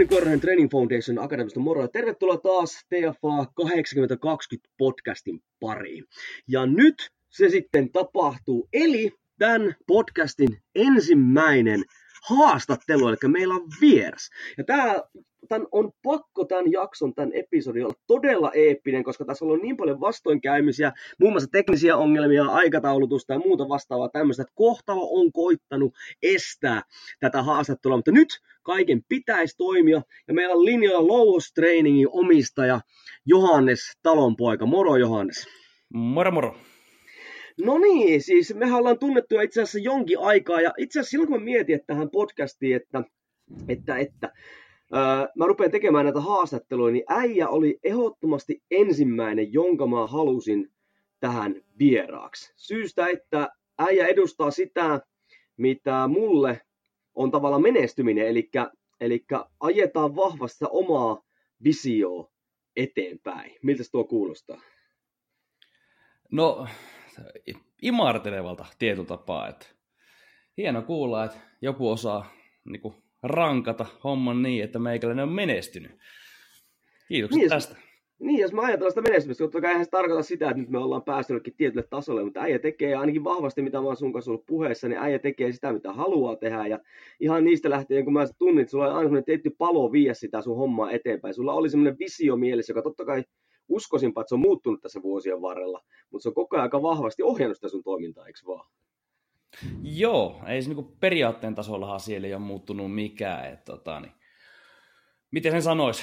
Jouni Korhonen Training Foundation Akademista moro tervetuloa taas TFA 8020 podcastin pariin. Ja nyt se sitten tapahtuu, eli tämän podcastin ensimmäinen haastattelu, eli meillä on vieras. Ja tämä tämän on pakko tämän jakson, tämän episodin olla todella eeppinen, koska tässä on ollut niin paljon vastoinkäymisiä, muun muassa teknisiä ongelmia, aikataulutusta ja muuta vastaavaa tämmöistä, että kohtalo on koittanut estää tätä haastattelua, mutta nyt kaiken pitäisi toimia, ja meillä on linjalla Louhos Trainingin omistaja Johannes Talonpoika. Moro Johannes. Moro moro. No niin, siis mehän ollaan tunnettu itse asiassa jonkin aikaa, ja itse asiassa silloin kun mä mietin että tähän podcastiin, että, että, että mä rupean tekemään näitä haastatteluja, niin äijä oli ehdottomasti ensimmäinen, jonka mä halusin tähän vieraaksi. Syystä, että äijä edustaa sitä, mitä mulle on tavallaan menestyminen, eli, eli ajetaan vahvasti omaa visioa eteenpäin. Miltä tuo kuulostaa? No, imartelevalta tietyllä tapaa. Että hieno kuulla, että joku osaa niin kuin, rankata homman niin, että meikäläinen on menestynyt. Kiitoksia niin, tästä. Niin, jos mä ajatellaan sitä menestymistä, totta kai eihän se tarkoita sitä, että nyt me ollaan päästy jollekin tietylle tasolle, mutta äijä tekee ainakin vahvasti, mitä mä oon sun kanssa ollut puheessa, niin äijä tekee sitä, mitä haluaa tehdä. Ja ihan niistä lähtien, kun mä tunnin, että sulla oli aina semmoinen tietty palo viiä sitä sun hommaa eteenpäin. Sulla oli semmoinen visio mielessä, joka totta kai uskoisinpa, että se on muuttunut tässä vuosien varrella, mutta se on koko ajan aika vahvasti ohjannut sitä sun toimintaa, eikö vaan? Joo, ei se niinku periaatteen tasollahan siellä ei ole muuttunut mikään. Et, tota, niin, miten sen sanoisi?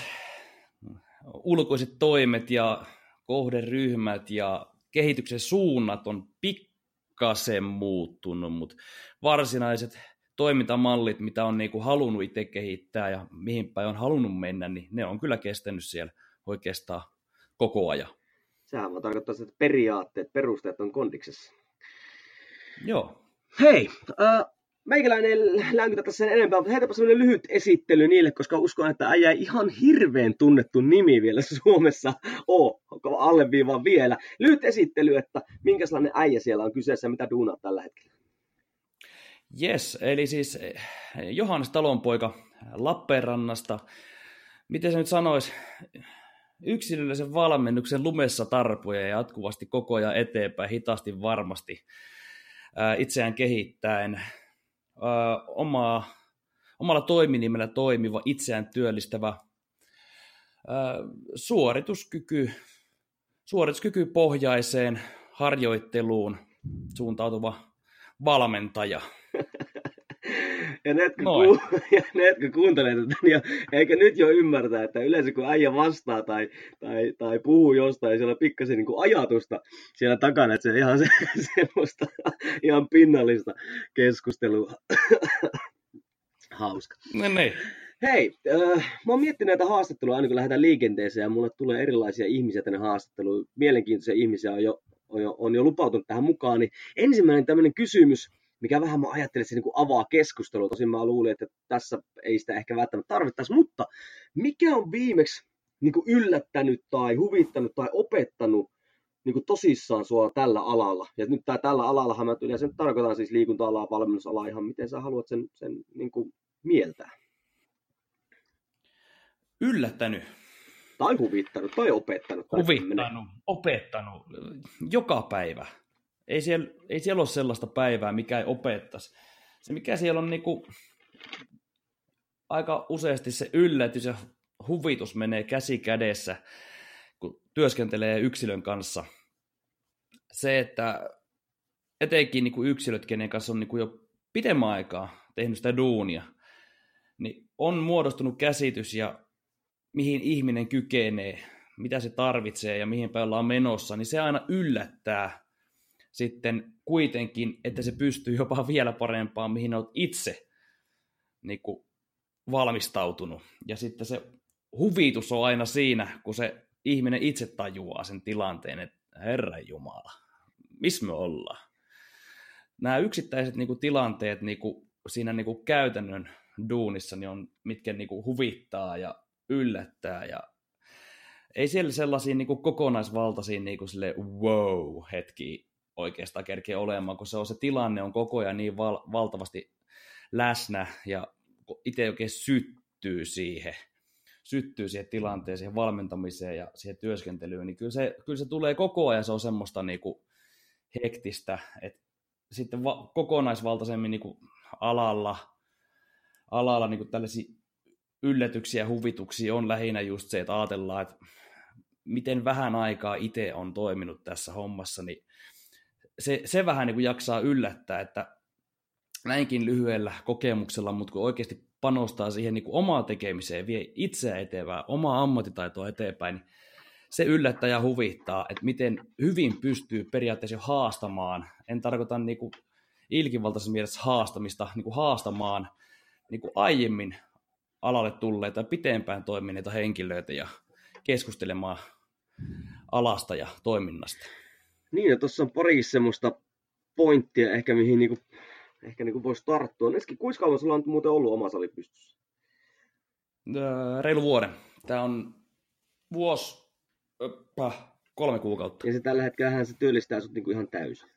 Ulkoiset toimet ja kohderyhmät ja kehityksen suunnat on pikkasen muuttunut, mutta varsinaiset toimintamallit, mitä on niinku halunnut itse kehittää ja mihin päin on halunnut mennä, niin ne on kyllä kestänyt siellä oikeastaan koko ajan. Sehän voi tarkoittaa, että periaatteet, perusteet on kondiksessa. Joo. Hei, äh, meikäläinen länkytä tässä sen enempää, mutta heitäpä sellainen lyhyt esittely niille, koska uskon, että äijä ihan hirveän tunnettu nimi vielä Suomessa oo, alleviivaan vielä. Lyhyt esittely, että minkä sellainen äijä siellä on kyseessä mitä duunaa tällä hetkellä. Yes, eli siis eh, Johannes Talonpoika Lappeenrannasta. Miten se nyt sanoisi? Yksilöllisen valmennuksen lumessa tarpoja ja jatkuvasti koko ajan eteenpäin, hitaasti varmasti itseään kehittäen, omaa, omalla toiminimellä toimiva, itseään työllistävä suorituskyky, suorituskyky pohjaiseen harjoitteluun suuntautuva valmentaja. Ja ne, jotka, ku, ja ne, jotka kuuntelee tätä, niin eikä nyt jo ymmärtää, että yleensä kun äijä vastaa tai, tai, tai puhuu jostain, niin siellä on pikkasen niin kuin ajatusta siellä takana, että se on ihan se, semmoista ihan pinnallista keskustelua. Hauska. No niin. Hei, äh, mä oon miettinyt näitä haastatteluja aina kun lähdetään liikenteeseen ja mulle tulee erilaisia ihmisiä tänne haastatteluun. Mielenkiintoisia ihmisiä on jo, on jo, on jo lupautunut tähän mukaan. Niin ensimmäinen tämmöinen kysymys, mikä vähän mä ajattelin, että se niin avaa keskustelua. Tosin mä luulin, että tässä ei sitä ehkä välttämättä tarvittaisi, mutta mikä on viimeksi niin yllättänyt tai huvittanut tai opettanut niin tosissaan sua tällä alalla. Ja nyt tää, tällä alallahan mä yleensä tarkoitan siis liikunta-alaa, valmennusalaa, ihan miten sä haluat sen, sen niin mieltää. Yllättänyt. Tai huvittanut, tai opettanut. Tai huvittanut, opettanut, joka päivä. Ei siellä, ei siellä ole sellaista päivää, mikä ei opettaisi. Se, mikä siellä on niinku, aika useasti se yllätys ja huvitus menee käsi kädessä, kun työskentelee yksilön kanssa. Se, että etenkin niin kuin yksilöt, kenen kanssa on niin kuin jo pidemmän aikaa tehnyt sitä duunia, niin on muodostunut käsitys ja mihin ihminen kykenee, mitä se tarvitsee ja mihin päin ollaan menossa, niin se aina yllättää sitten kuitenkin, että se pystyy jopa vielä parempaan, mihin olet itse niin kuin, valmistautunut. Ja sitten se huvitus on aina siinä, kun se ihminen itse tajuaa sen tilanteen, että Herran Jumala, missä me ollaan? Nämä yksittäiset niin kuin, tilanteet niin kuin, siinä niin kuin, käytännön duunissa niin on, mitkä niin kuin, huvittaa ja yllättää ja ei siellä sellaisia niin kuin, kokonaisvaltaisia niin kuin, sille, wow hetki oikeastaan kerkeä olemaan, kun se on se tilanne on koko ajan niin val- valtavasti läsnä ja itse oikein syttyy siihen, syttyy siihen tilanteeseen, siihen valmentamiseen ja siihen työskentelyyn, niin kyllä se, kyllä se tulee koko ajan, se on semmoista niin kuin hektistä, että sitten va- kokonaisvaltaisemmin niin kuin alalla, alalla niin kuin tällaisia yllätyksiä ja huvituksia on lähinnä just se, että ajatellaan, että miten vähän aikaa itse on toiminut tässä hommassa, niin se, se vähän niin kuin jaksaa yllättää, että näinkin lyhyellä kokemuksella, mutta kun oikeasti panostaa siihen niin kuin omaa tekemiseen, vie itseä eteenpäin, omaa ammattitaitoa eteenpäin, niin se yllättää ja huvittaa, että miten hyvin pystyy periaatteessa haastamaan, en tarkoita niin kuin ilkivaltaisessa mielessä haastamista, niin kuin haastamaan niin kuin aiemmin alalle tulleita ja pitempään toimineita henkilöitä ja keskustelemaan alasta ja toiminnasta. Niin, ja tuossa on pari semmoista pointtia ehkä, mihin niinku, ehkä niinku voisi tarttua. Neski, kuinka kauan sulla on muuten ollut oma sali pystyssä? Öö, reilu vuoden. Tämä on vuosi, öppä, kolme kuukautta. Ja se tällä hetkellä se työllistää sut niinku ihan täysin.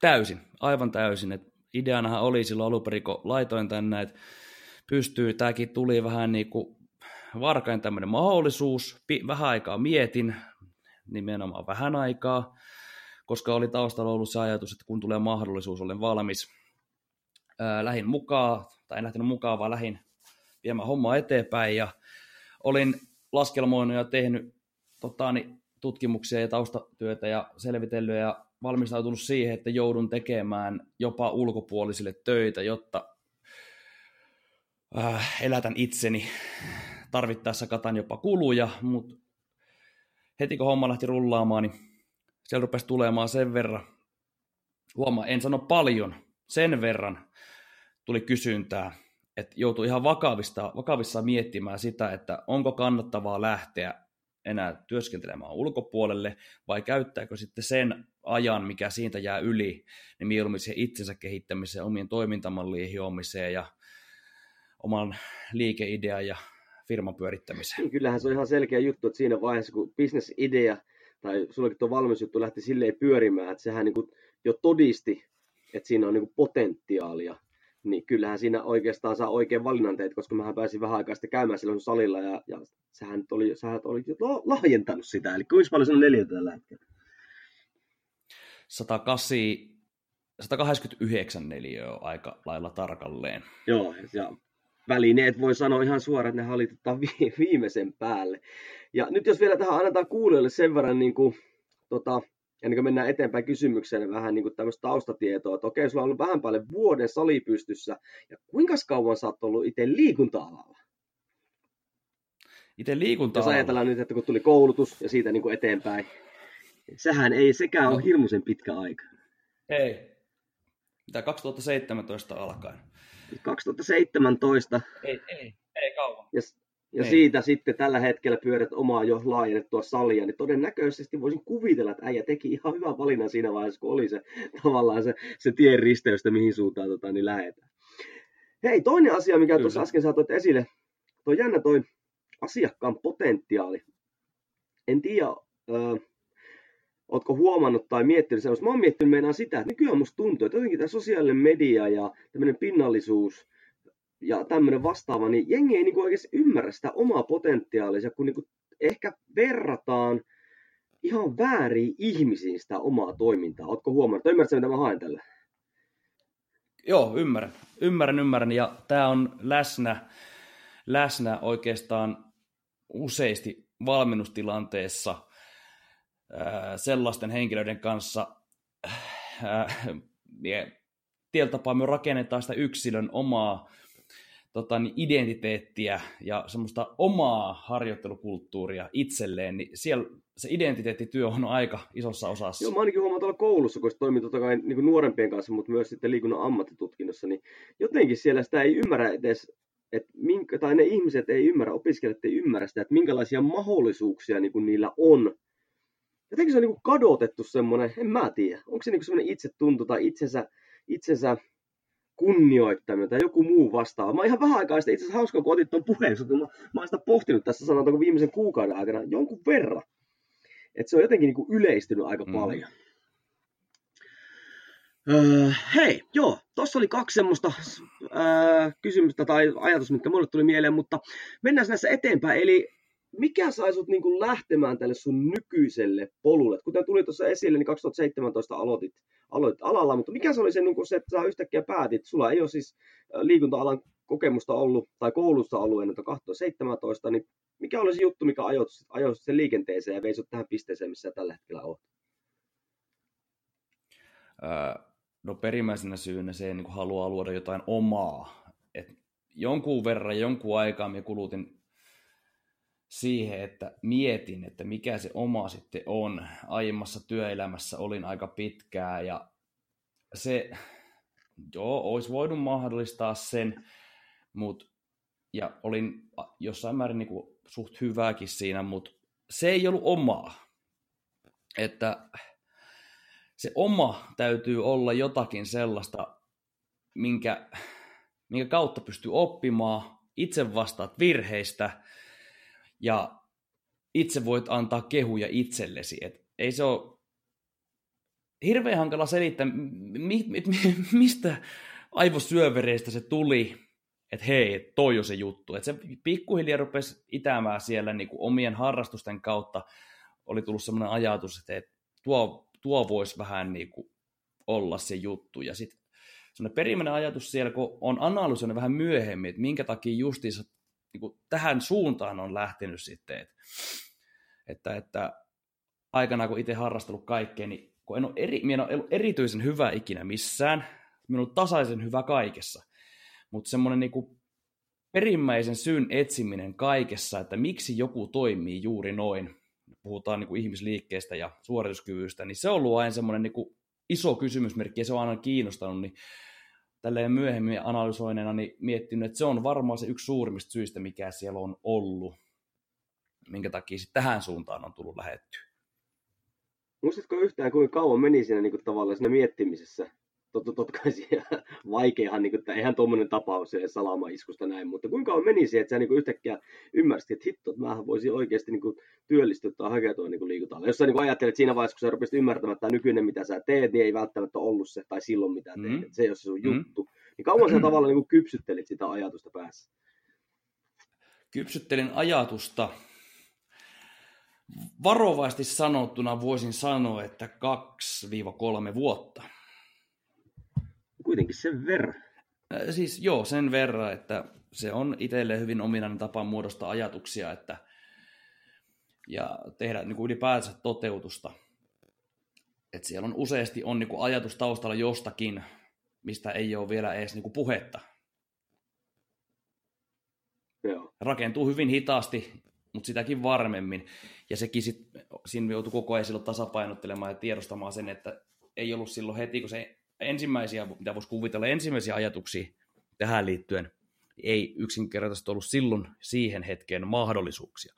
Täysin, aivan täysin. Et ideanahan oli silloin alun perin, kun laitoin tänne, että pystyy, tämäkin tuli vähän niin kuin varkain tämmöinen mahdollisuus, vähän aikaa mietin, nimenomaan vähän aikaa, koska oli taustalla ollut se ajatus, että kun tulee mahdollisuus, olen valmis. Ää, lähin mukaan, tai en lähtenyt mukaan, vaan lähin viemään hommaa eteenpäin, ja olin laskelmoinut ja tehnyt tota, niin, tutkimuksia ja taustatyötä ja selvitellyt ja valmistautunut siihen, että joudun tekemään jopa ulkopuolisille töitä, jotta äh, elätän itseni. Tarvittaessa katan jopa kuluja, mutta heti kun homma lähti rullaamaan, niin siellä rupesi tulemaan sen verran, huomaa, en sano paljon, sen verran tuli kysyntää, että joutui ihan vakavista, vakavissa miettimään sitä, että onko kannattavaa lähteä enää työskentelemään ulkopuolelle, vai käyttääkö sitten sen ajan, mikä siitä jää yli, niin mieluummin siihen itsensä kehittämiseen, omien toimintamallien hiomiseen ja oman liikeidean ja firman pyörittämiseen. Niin, kyllähän se on ihan selkeä juttu, että siinä vaiheessa, kun bisnesidea tai sullakin tuo valmisjuttu lähti silleen pyörimään, että sehän niin kuin jo todisti, että siinä on niin kuin potentiaalia, niin kyllähän siinä oikeastaan saa oikein valinnan teet, koska mähän pääsin vähän aikaa sitten käymään silloin salilla ja, ja sähän oli, sähän oli jo lahjentanut sitä, eli kuinka paljon se on neljä tällä hetkellä? 108, 189 neliöä aika lailla tarkalleen. Joo, ja välineet voi sanoa ihan suoraan, että ne halitetaan viimeisen päälle. Ja nyt jos vielä tähän annetaan kuulijoille sen verran, niin kuin, tota, ennen kuin mennään eteenpäin kysymykseen, vähän niin kuin tämmöistä taustatietoa, että okei, sulla on ollut vähän paljon vuoden salipystyssä, ja kuinka kauan sä oot ollut itse liikunta-alalla? Itse liikunta Jos ajatellaan nyt, että kun tuli koulutus ja siitä niin kuin eteenpäin, sehän ei sekään no. ole hirmuisen pitkä aika. Ei. Mitä 2017 alkaen? 2017. Ei, ei, ei kauan. Ja, ja niin. siitä sitten tällä hetkellä pyörät omaa jo laajennettua salia, niin todennäköisesti voisin kuvitella, että äijä teki ihan hyvän valinnan siinä vaiheessa, kun oli se tavallaan se, se tien risteystä, mihin suuntaan tota, niin lähdetään. Hei, toinen asia, mikä Kyllä. tuossa äsken saatoit esille, toi jännä toi asiakkaan potentiaali. En tiedä, Oletko huomannut tai miettinyt sellaista? Mä oon miettinyt meinaan sitä, että nykyään musta tuntuu, että jotenkin tämä sosiaalinen media ja tämmöinen pinnallisuus ja tämmöinen vastaava, niin jengi ei niinku oikeasti ymmärrä sitä omaa potentiaalia, kun niinku ehkä verrataan ihan väärin ihmisiin sitä omaa toimintaa. Oletko huomannut? Ymmärrätkö, mitä mä haen tällä? Joo, ymmärrän. Ymmärrän, ymmärrän. Ja tämä on läsnä, läsnä oikeastaan useasti valmennustilanteessa – sellaisten henkilöiden kanssa, tietyllä tapaa me rakennetaan sitä yksilön omaa tota, niin identiteettiä ja semmoista omaa harjoittelukulttuuria itselleen, niin siellä se identiteettityö on aika isossa osassa. Joo, mä ainakin huomaan tuolla koulussa, kun toimin totta kai niin nuorempien kanssa, mutta myös sitten liikunnan ammattitutkinnossa, niin jotenkin siellä sitä ei ymmärrä edes, että minkä, tai ne ihmiset ei ymmärrä, opiskelijat ei ymmärrä sitä, että minkälaisia mahdollisuuksia niin kuin niillä on. Jotenkin se on niin kadotettu semmoinen, en mä tiedä, onko se niin semmoinen itsetunto tai itsensä, itsensä kunnioittaminen tai joku muu vastaava. Mä oon ihan vähän aikaa sitten, itse asiassa hauska, kun otit tuon puheen, mä, mä oon sitä pohtinut tässä sanotaanko viimeisen kuukauden aikana jonkun verran. Että se on jotenkin niin yleistynyt aika mm. paljon. Öö, hei, joo, tuossa oli kaksi semmoista öö, kysymystä tai ajatusta, mitkä mulle tuli mieleen, mutta mennään näissä eteenpäin. Eli mikä sai sut niin lähtemään tälle sun nykyiselle polulle? Kuten tuli tuossa esille, niin 2017 aloitit, aloitit alalla, mutta mikä se oli se, niin kuin se, että sä yhtäkkiä päätit? Sulla ei ole siis liikunta-alan kokemusta ollut tai koulusta ollut ennen 2017, niin mikä oli se juttu, mikä ajoi, ajoi sen liikenteeseen ja vei sut tähän pisteeseen, missä tällä hetkellä? Öö, no perimmäisenä syynä se, niin haluaa luoda jotain omaa. Et jonkun verran, jonkun aikaa me kulutin siihen, että mietin, että mikä se oma sitten on. Aiemmassa työelämässä olin aika pitkää ja se, joo, olisi voinut mahdollistaa sen, mutta ja olin jossain määrin niin kuin suht hyvääkin siinä, mutta se ei ollut omaa. Että se oma täytyy olla jotakin sellaista, minkä, minkä kautta pystyy oppimaan, itse vastaat virheistä ja itse voit antaa kehuja itsellesi. Et ei se ole hirveän hankala selittää, mi, mi, mi, mistä aivosyövereistä se tuli, että hei, toi on se juttu. Että se pikkuhiljaa rupesi itämään siellä niin kuin omien harrastusten kautta. Oli tullut semmoinen ajatus, että tuo, tuo voisi vähän niin kuin olla se juttu. Ja sitten semmoinen perimmäinen ajatus siellä, kun on analysoinut vähän myöhemmin, että minkä takia justiinsa niin kuin tähän suuntaan on lähtenyt sitten. Että, että, että aikanaan kun itse harrastellut kaikkea, niin kun en ole, eri, minä en ole erityisen hyvä ikinä missään, minä olen tasaisen hyvä kaikessa mutta semmoinen niinku perimmäisen syyn etsiminen kaikessa, että miksi joku toimii juuri noin, puhutaan niinku ihmisliikkeestä ja suorituskyvystä, niin se on ollut aina semmoinen niinku iso kysymysmerkki ja se on aina kiinnostanut, niin tälleen myöhemmin analysoineena niin miettinyt, että se on varmaan se yksi suurimmista syistä, mikä siellä on ollut, minkä takia sitten tähän suuntaan on tullut lähettyä. Muistatko yhtään, kuinka kauan meni siinä niin kuin tavallaan siinä miettimisessä? Totta, totta kai vaikeahan, niin kuin, että eihän tuommoinen tapaus se salamaiskusta näin, mutta kuinka on meni se, että sä niin kuin yhtäkkiä ymmärsit, että hitto, että mähän voisin oikeasti niin kuin, työllistyä tai hakeutua niin liikuntaan. Jos sä niin ajattelet siinä vaiheessa, kun sä rupesit ymmärtämään, että nykyinen mitä sä teet, niin ei välttämättä ollut se, tai silloin mitä teet, mm. se ei ole se sun mm. juttu. Niin kauan sä tavallaan niin kuin kypsyttelit sitä ajatusta päässä? Kypsyttelin ajatusta varovaisesti sanottuna voisin sanoa, että 2-3 vuotta kuitenkin sen verran. Siis joo, sen verran, että se on itselle hyvin ominainen tapa muodostaa ajatuksia että, ja tehdä niin kuin ylipäänsä toteutusta. Et siellä on useasti on niin kuin ajatus taustalla jostakin, mistä ei ole vielä edes niin kuin puhetta. Joo. Rakentuu hyvin hitaasti, mutta sitäkin varmemmin. Ja sekin sit, siinä joutui koko ajan silloin tasapainottelemaan ja tiedostamaan sen, että ei ollut silloin heti, kun se ensimmäisiä, mitä voisi kuvitella, ensimmäisiä ajatuksia tähän liittyen, ei yksinkertaisesti ollut silloin siihen hetkeen mahdollisuuksia.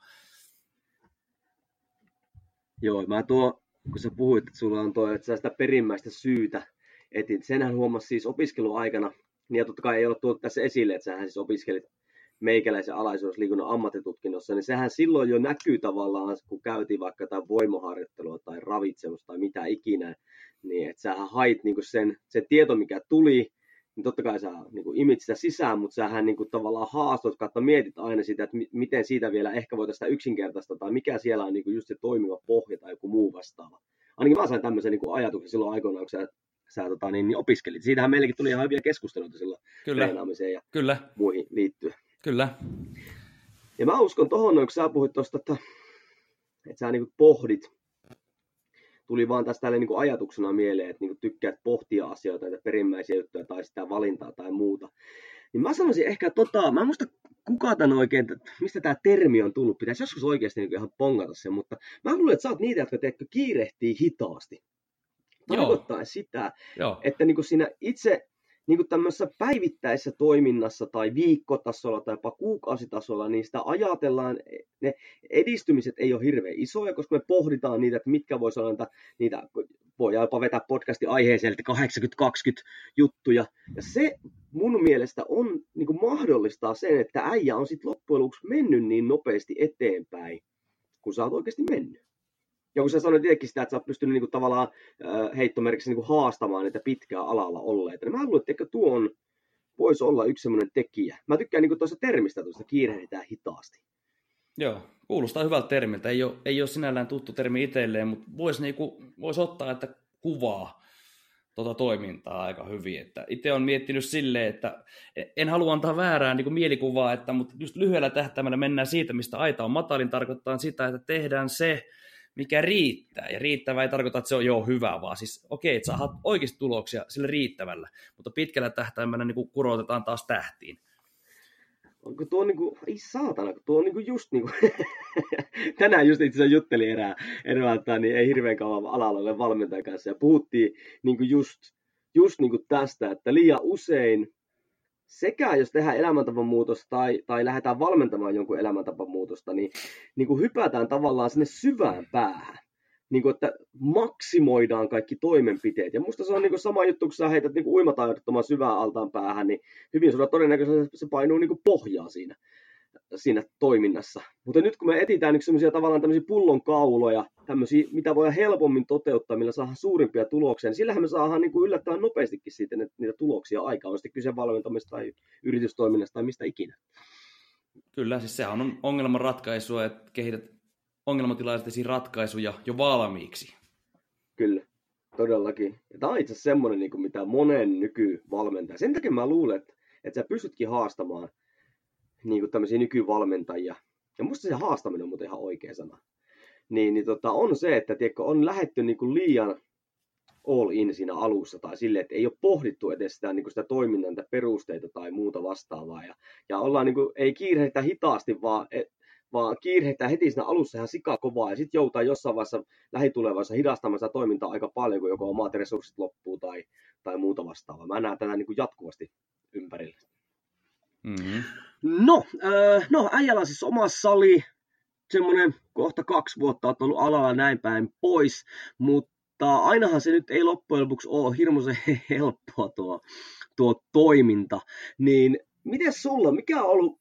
Joo, mä tuo, kun sä puhuit, että sulla on tuo, että sä sitä perimmäistä syytä etit. Senhän huomasi siis opiskeluaikana, niin ja totta kai ei ole tuotu tässä esille, että sähän siis opiskelit meikäläisen alaisuusliikunnan ammattitutkinnossa, niin sehän silloin jo näkyy tavallaan, kun käytiin vaikka jotain voimaharjoittelua tai ravitsemusta tai mitä ikinä, niin että sähän hait niin sen, se tieto, mikä tuli, niin totta kai sä niin kuin imit sitä sisään, mutta sähän niin kuin tavallaan haastot, kautta mietit aina sitä, että miten siitä vielä ehkä voitaisiin sitä yksinkertaista, tai mikä siellä on niin kuin just se toimiva pohja tai joku muu vastaava. Ainakin mä sain tämmöisen niin kuin ajatuksen silloin aikoinaan, kun sä, sä tota, niin, niin opiskelit. Siitähän meillekin tuli ihan hyviä keskusteluita silloin Kyllä. treenaamiseen ja Kyllä. muihin liittyen. Kyllä. Ja mä uskon tuohon, kun sä puhuit tuosta, että, että sä niin pohdit tuli vaan tästä niin kuin ajatuksena mieleen, että niin tykkäät pohtia asioita, näitä perimmäisiä juttuja tai sitä valintaa tai muuta. Niin mä sanoisin ehkä tota, mä en muista kuka tämän oikein, mistä tämä termi on tullut, pitäisi joskus oikeasti niin ihan pongata sen, mutta mä luulen, että sä oot niitä, jotka teekö, kiirehtii hitaasti. Tarkoittaa sitä, Joo. että niin kuin siinä itse niin kuin tämmöisessä päivittäisessä toiminnassa tai viikkotasolla tai jopa kuukausitasolla, niin sitä ajatellaan, ne edistymiset ei ole hirveän isoja, koska me pohditaan niitä, että mitkä voisi olla niitä, niitä voi jopa vetää podcastin aiheeseen, että 80-20 juttuja. Ja se mun mielestä on, niin kuin mahdollistaa sen, että äijä on sitten loppujen lopuksi mennyt niin nopeasti eteenpäin, kun sä oot oikeasti mennyt. Ja kun sä sanoit itsekin sitä, että sä oot pystynyt niinku tavallaan äh, heittomerkissä niinku haastamaan niitä pitkää alalla olleita, niin mä luulen, että tuo on, voisi olla yksi semmoinen tekijä. Mä tykkään niinku tuossa termistä tuosta kiirehditään hitaasti. Joo, kuulostaa hyvältä termiltä. Ei ole, ei ole sinällään tuttu termi itselleen, mutta voisi niinku, vois ottaa, että kuvaa tuota toimintaa aika hyvin. Että itse on miettinyt silleen, että en halua antaa väärää niin mielikuvaa, että, mutta just lyhyellä tähtäimellä mennään siitä, mistä aita on matalin, tarkoittaa sitä, että tehdään se, mikä riittää. Ja riittävä ei tarkoita, että se on jo hyvä, vaan siis okei, okay, että saat oikeasti tuloksia sillä riittävällä, mutta pitkällä tähtäimellä niin kurotetaan taas tähtiin. Onko tuo niinku, ei saatana, tuo on niinku just niinku, tänään just itse asiassa juttelin erää, erää niin ei hirveän kauan alalla ole valmentajan kanssa ja puhuttiin niinku just, just niinku tästä, että liian usein sekä jos tehdään elämäntapan muutos tai, tai lähdetään valmentamaan jonkun elämäntapan muutosta, niin, niin kuin hypätään tavallaan sinne syvään päähän. Niin kuin, että maksimoidaan kaikki toimenpiteet. Ja musta se on niin kuin sama juttu, kun sä heität niin uimataidottoman syvään altaan päähän, niin hyvin sulla todennäköisesti se painuu niin kuin pohjaa siinä siinä toiminnassa. Mutta nyt kun me etsitään nyt sellaisia tavallaan tämmöisiä pullonkauloja, tämmöisiä, mitä voi helpommin toteuttaa, millä saadaan suurimpia tuloksia, niin sillähän me saadaan niin kuin yllättävän nopeastikin siitä niitä tuloksia aikaan, on sitten kyse valmentamista tai yritystoiminnasta tai mistä ikinä. Kyllä, siis sehän on ongelman ratkaisua, että kehität ongelmatilaisesti ratkaisuja jo valmiiksi. Kyllä, todellakin. Ja tämä on itse asiassa semmoinen, niin kuin mitä monen nykyvalmentaja. Sen takia mä luulen, että, että sä pystytkin haastamaan – niin kuin tämmöisiä nykyvalmentajia, ja musta se haastaminen on muuten ihan oikea sana, niin, niin tota, on se, että tiedätkö, on lähetty niin kuin liian all in siinä alussa tai sille, että ei ole pohdittu edes sitä, niin kuin sitä toiminnan perusteita tai muuta vastaavaa. Ja, ja ollaan niin kuin, ei kiirehditä hitaasti, vaan, et, vaan kiirehditään heti siinä alussa ihan sikakovaa ja sitten joutaa jossain vaiheessa lähitulevaisuudessa hidastamaan sitä toimintaa aika paljon, kun joko omat resurssit loppuu tai, tai muuta vastaavaa. Mä näen tätä niin kuin jatkuvasti ympärillä. Mm-hmm. No, äh, no, äijällä on siis oma sali, semmoinen kohta kaksi vuotta on ollut alalla näin päin pois, mutta ainahan se nyt ei loppujen lopuksi ole hirmuisen helppoa tuo, tuo toiminta. Niin miten sulla, mikä on ollut,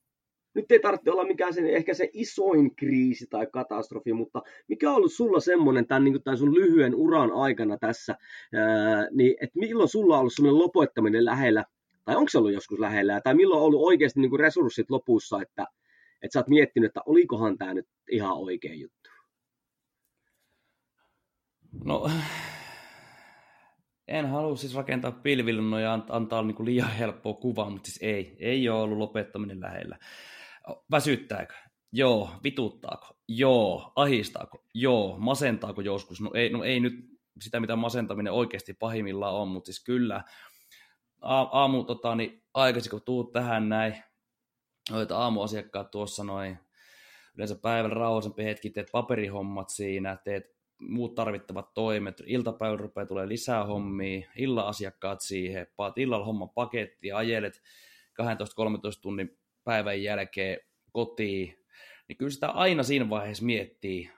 nyt ei tarvitse olla mikään sen, ehkä se isoin kriisi tai katastrofi, mutta mikä on ollut sulla semmoinen tämän, niin tämän sun lyhyen uran aikana tässä, ää, niin että milloin sulla on ollut semmoinen lopettaminen lähellä, tai onko se ollut joskus lähellä, tai milloin on ollut oikeasti niin kuin resurssit lopussa, että, että sä oot miettinyt, että olikohan tämä nyt ihan oikea juttu? No, en halua siis rakentaa pilvilunnoja ja antaa niin kuin liian helppoa kuvaa, mutta siis ei, ei ole ollut lopettaminen lähellä. Väsyttääkö? Joo. Vituttaako? Joo. Ahistaako? Joo. Masentaako joskus? No ei, no ei nyt sitä, mitä masentaminen oikeasti pahimmillaan on, mutta siis kyllä aamu tota, niin aikaisin, kun tuut tähän näin, noita aamuasiakkaat tuossa noin, yleensä päivällä rauhallisempi hetki, teet paperihommat siinä, teet muut tarvittavat toimet, iltapäivällä rupeaa tulee lisää hommia, illan asiakkaat siihen, paat illalla homman paketti, ajelet 12-13 tunnin päivän jälkeen kotiin, niin kyllä sitä aina siinä vaiheessa miettii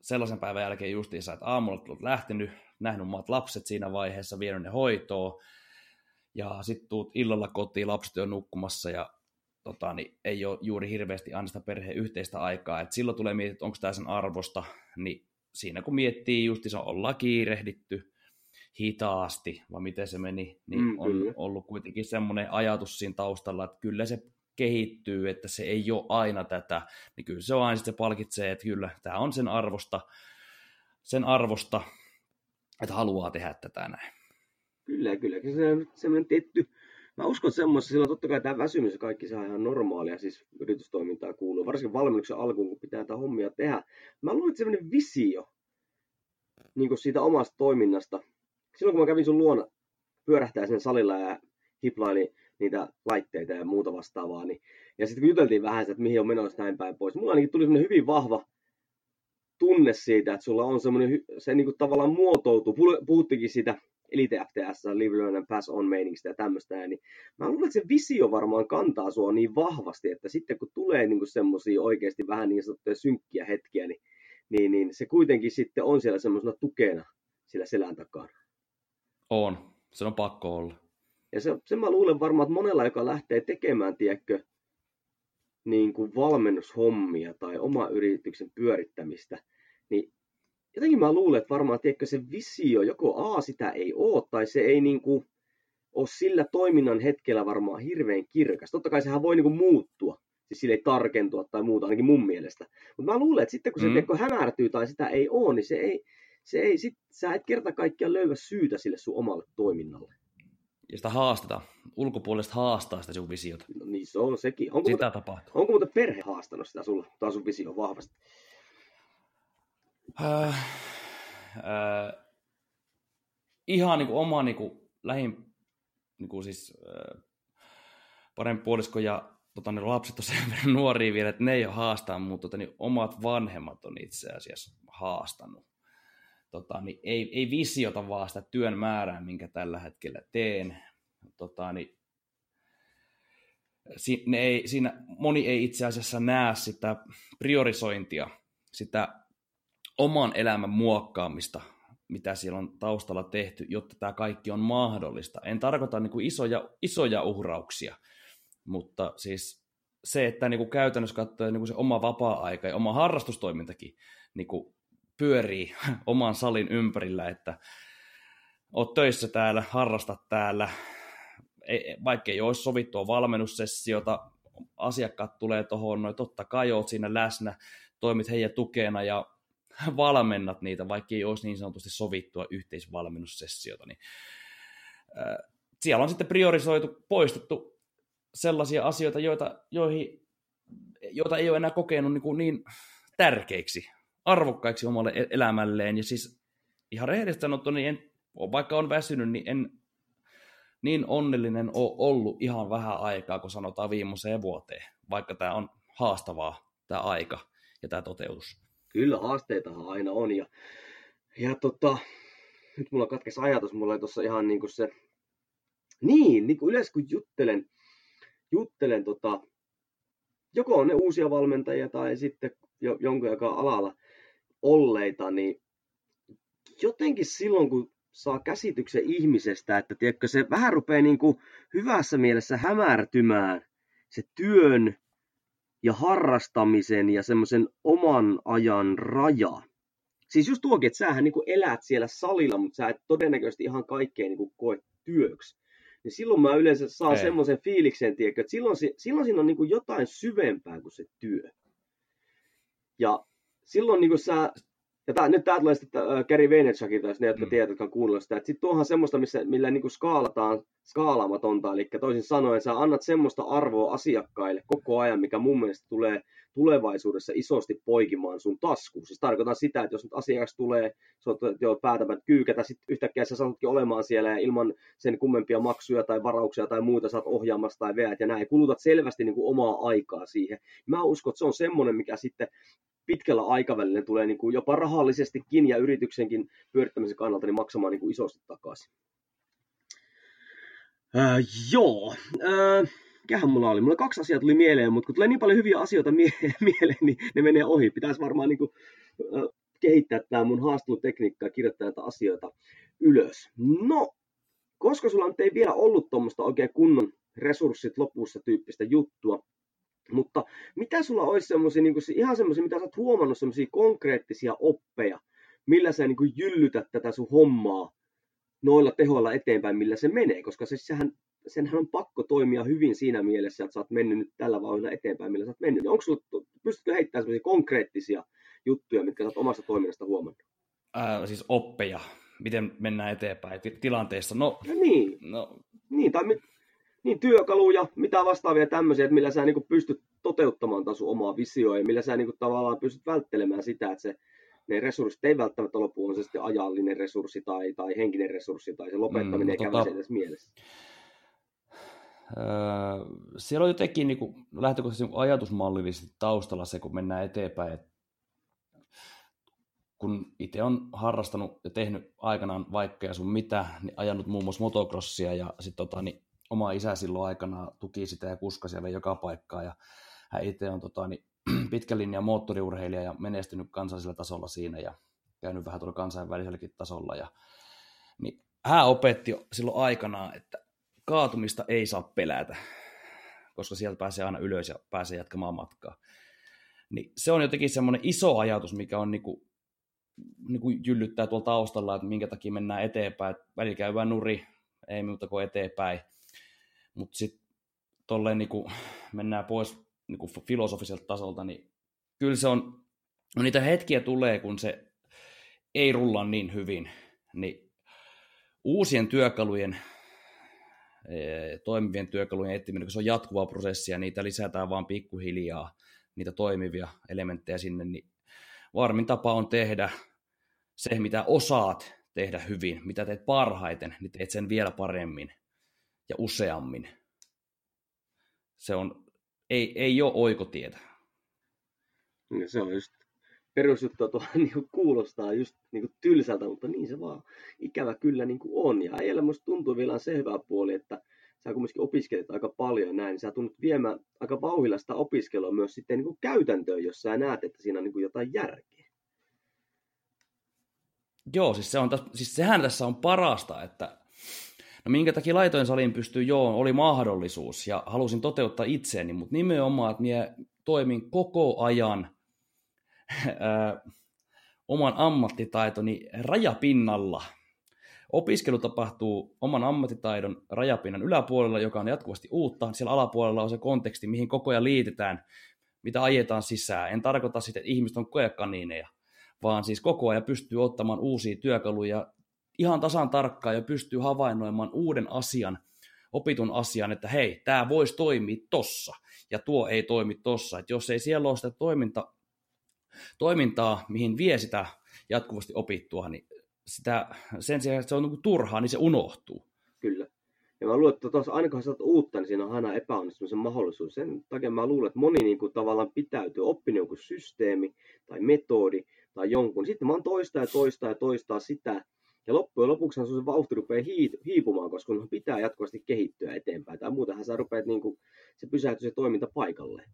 sellaisen päivän jälkeen justiinsa, että aamulla olet lähtenyt, nähnyt omat lapset siinä vaiheessa, vienyt ne hoitoon, ja sitten tuut illalla kotiin, lapset on nukkumassa ja tota, niin ei ole juuri hirveästi aina sitä perheen yhteistä aikaa. Et silloin tulee miettiä, että onko tämä sen arvosta, niin siinä kun miettii just se ollaan kiirehditty hitaasti, vai miten se meni, niin mm, on kyllä. ollut kuitenkin semmoinen ajatus siinä taustalla, että kyllä se kehittyy, että se ei ole aina tätä, niin kyllä se on aina se palkitsee, että kyllä tämä on sen arvosta, sen arvosta, että haluaa tehdä tätä näin. Kyllä, kyllä. Se on semmoinen tietty, mä uskon semmoista, sillä totta kai tämä väsymys ja kaikki on ihan normaalia, siis yritystoimintaa kuuluu, varsinkin valmennuksen alkuun, kun pitää tätä hommia tehdä. Mä että semmoinen visio niin kuin siitä omasta toiminnasta. Silloin kun mä kävin sun luona pyörähtää sen salilla ja hiplaili niitä laitteita ja muuta vastaavaa. Niin, ja sitten kun juteltiin vähän sitä, että mihin on menossa näin päin pois, mulla ainakin tuli semmoinen hyvin vahva tunne siitä, että sulla on semmoinen, se niin kuin tavallaan muotoutuu, puhuttikin siitä Elite FTS, Live Learn and Pass On meiningistä ja tämmöistä, niin mä luulen, että se visio varmaan kantaa sua niin vahvasti, että sitten kun tulee niin semmoisia oikeasti vähän niin sanottuja synkkiä hetkiä, niin, niin, niin se kuitenkin sitten on siellä semmoisena tukena sillä selän takana. On, se on pakko olla. Ja se, sen mä luulen varmaan, että monella, joka lähtee tekemään, tiedätkö, niin kuin valmennushommia tai oma yrityksen pyörittämistä, niin jotenkin mä luulen, että varmaan tiedätkö, se visio, joko A sitä ei ole, tai se ei niin kuin, ole sillä toiminnan hetkellä varmaan hirveän kirkas. Totta kai sehän voi niin kuin muuttua, siis sille ei tarkentua tai muuta, ainakin mun mielestä. Mutta mä luulen, että sitten kun se mm. tiedätkö, hämärtyy tai sitä ei ole, niin se ei, se ei sit, sä et kerta kaikkiaan löyä syytä sille sun omalle toiminnalle. Ja sitä haastetaan. Ulkopuolesta haastaa sitä sun visiota. No niin se on sekin. Onko sitä muuten, tapahtuu. Onko muuten perhe haastanut sitä sulla, tai sun visio vahvasti? Äh, äh, ihan niin kuin oma niin kuin, lähin, niin kuin siis, äh, parempi puolisko ja tota, ne lapset on sen verran nuoria vielä, että ne ei ole haastaa, mutta tota, niin omat vanhemmat on itse asiassa haastanut. Tota, niin ei, ei visiota vaan sitä työn määrää, minkä tällä hetkellä teen. Tota, niin, si, ne ei, siinä moni ei itse asiassa näe sitä priorisointia, sitä oman elämän muokkaamista, mitä siellä on taustalla tehty, jotta tämä kaikki on mahdollista. En tarkoita niin kuin isoja, isoja uhrauksia, mutta siis se, että niin kuin käytännössä katsoen niin kuin se oma vapaa-aika ja oma harrastustoimintakin niin kuin pyörii oman salin ympärillä, että oot töissä täällä, harrastat täällä, vaikka ei olisi sovittua valmennussessiota, asiakkaat tulee tuohon, noin totta kai oot siinä läsnä, toimit heidän tukena ja valmennat niitä, vaikka ei olisi niin sanotusti sovittua yhteisvalmennussessiota, niin siellä on sitten priorisoitu, poistettu sellaisia asioita, joita, joihin, joita ei ole enää kokenut niin, kuin niin tärkeiksi, arvokkaiksi omalle e-, elämälleen, ja siis ihan rehellisesti sanottu, niin en, vaikka on väsynyt, niin en niin onnellinen ole ollut ihan vähän aikaa, kun sanotaan viimeiseen vuoteen, vaikka tämä on haastavaa, tämä aika ja tämä toteutus kyllä haasteitahan aina on. Ja, ja tota, nyt mulla katkesi ajatus, mulla oli tuossa ihan niin kuin se, niin, niin kuin yleensä kun juttelen, juttelen tota, joko on ne uusia valmentajia tai sitten jo, jonkun, joka alalla olleita, niin jotenkin silloin, kun saa käsityksen ihmisestä, että tiedätkö, se vähän rupeaa niin kuin hyvässä mielessä hämärtymään se työn ja harrastamisen ja semmoisen oman ajan raja. Siis just tuokin, että sähän niin elät siellä salilla, mutta sä et todennäköisesti ihan kaikkea niin koe työksi. Niin silloin mä yleensä saan semmoisen fiiliksen, tiedätkö, että silloin, silloin siinä on niin jotain syvempää kuin se työ. Ja silloin niin sä ja tää, nyt tää tulee sitten äh, Gary Vaynerchukilta, taas ne, jotka mm. tiedät, jotka on kuunnellut sitä. Sitten tuohan semmoista, missä, millä niin skaalataan skaalaamatonta, eli toisin sanoen sä annat semmoista arvoa asiakkaille koko ajan, mikä mun mielestä tulee tulevaisuudessa isosti poikimaan sun taskuun. Siis tarkoitan sitä, että jos nyt asiakas tulee, sä oot jo päätämät kyykätä, sitten yhtäkkiä sä saatkin olemaan siellä ja ilman sen kummempia maksuja tai varauksia tai muuta saat ohjaamassa tai veät ja näin, kulutat selvästi niin kuin omaa aikaa siihen. Mä uskon, että se on semmoinen, mikä sitten pitkällä aikavälillä tulee niin kuin jopa rahallisestikin ja yrityksenkin pyörittämisen kannalta niin maksamaan niin kuin isosti takaisin. Äh, joo. Äh, mikähän mulla oli? Mulla kaksi asiaa tuli mieleen, mutta kun tulee niin paljon hyviä asioita mie- mieleen, niin ne menee ohi. Pitäisi varmaan niin kuin, äh, kehittää tämä mun haastattelutekniikkaa ja kirjoittaa näitä asioita ylös. No, koska sulla nyt ei vielä ollut tuommoista oikein kunnon resurssit lopussa tyyppistä juttua, mutta mitä sulla olisi semmoisia, niin ihan semmoisia, mitä sä oot huomannut, semmoisia konkreettisia oppeja, millä sä niin kuin jyllytät tätä sun hommaa noilla tehoilla eteenpäin, millä se menee, koska se, sehän, senhän on pakko toimia hyvin siinä mielessä, että sä oot mennyt nyt tällä vauhdilla eteenpäin, millä sä oot mennyt. Onko sulla, pystytkö heittämään semmoisia konkreettisia juttuja, mitkä sä oot omasta toiminnasta huomannut? Ää, siis oppeja, miten mennään eteenpäin tilanteessa. No, no niin. No. niin, tai niin työkaluja, mitä vastaavia tämmöisiä, että millä sä niin kuin pystyt toteuttamaan taas sun omaa visioa ja millä sä niin kuin tavallaan pystyt välttelemään sitä, että se, ne resurssit ei välttämättä lopu, on se sitten ajallinen resurssi tai, tai henkinen resurssi tai se lopettaminen mm, ei tota, kävisi edes mielessä. Öö, siellä on jotenkin niin kuin, lähtökohtaisesti niin ajatusmallillisesti taustalla se, kun mennään eteenpäin. Et kun itse on harrastanut ja tehnyt aikanaan vaikka ja sun mitä, niin ajanut muun muassa motocrossia ja sitten tota, niin oma isä silloin aikana tuki sitä ja kuskasi ja joka paikkaa ja hän itse on tota, niin, pitkän linjan moottoriurheilija ja menestynyt kansallisella tasolla siinä ja käynyt vähän tuolla kansainväliselläkin tasolla ja niin hän opetti silloin aikanaan, että kaatumista ei saa pelätä, koska sieltä pääsee aina ylös ja pääsee jatkamaan matkaa. Niin se on jotenkin semmoinen iso ajatus, mikä on niinku, niinku jyllyttää tuolla taustalla, että minkä takia mennään eteenpäin. Välillä käy nuri, ei muuta kuin eteenpäin. Mutta sitten tolleen niinku mennään pois niinku filosofiselta tasolta, niin kyllä se on, no niitä hetkiä tulee, kun se ei rulla niin hyvin, niin uusien työkalujen toimivien työkalujen etsiminen, kun se on jatkuvaa prosessia, niitä lisätään vaan pikkuhiljaa, niitä toimivia elementtejä sinne, niin varmin tapa on tehdä se, mitä osaat tehdä hyvin, mitä teet parhaiten, niin teet sen vielä paremmin ja useammin. Se on, ei, ei ole oikotietä. Se on just perusjuttua tuolla niin kuulostaa just niin kuin tylsältä, mutta niin se vaan ikävä kyllä niin kuin on. Ja äijällä musta tuntuu vielä se hyvä puoli, että sä kumminkin opiskelet aika paljon näin, niin sä tunnut viemään aika vauhilla sitä opiskelua myös sitten niin kuin käytäntöön, jos sä näet, että siinä on niin kuin jotain järkeä. Joo, siis, se on, siis sehän tässä on parasta, että no minkä takia laitoin saliin pystyy, joo, oli mahdollisuus ja halusin toteuttaa itseäni, mutta nimenomaan, että minä toimin koko ajan oman ammattitaitoni rajapinnalla. Opiskelu tapahtuu oman ammattitaidon rajapinnan yläpuolella, joka on jatkuvasti uutta. Siellä alapuolella on se konteksti, mihin koko ajan liitetään, mitä ajetaan sisään. En tarkoita sitä, että ihmiset on koekaniineja, vaan siis koko ajan pystyy ottamaan uusia työkaluja ihan tasan tarkkaan ja pystyy havainnoimaan uuden asian, opitun asian, että hei, tämä voisi toimia tossa ja tuo ei toimi tossa. Että jos ei siellä ole sitä toiminta toimintaa, mihin vie sitä jatkuvasti opittua, niin sitä, sen sijaan, että se on niin turhaa, niin se unohtuu. Kyllä. Ja mä luulen, että tuossa aina kun sä uutta, niin siinä on aina epäonnistumisen mahdollisuus. Sen takia mä luulen, että moni niin kuin, tavallaan pitäytyy oppinut jonkun systeemi tai metodi tai jonkun. Sitten oon toistaa ja toistaa ja toistaa sitä. Ja loppujen lopuksi se vauhti rupeaa hiipumaan, koska sun pitää jatkuvasti kehittyä eteenpäin. Tai muutenhan sä rupeat, niin kuin, se pysähtyy se toiminta paikalle.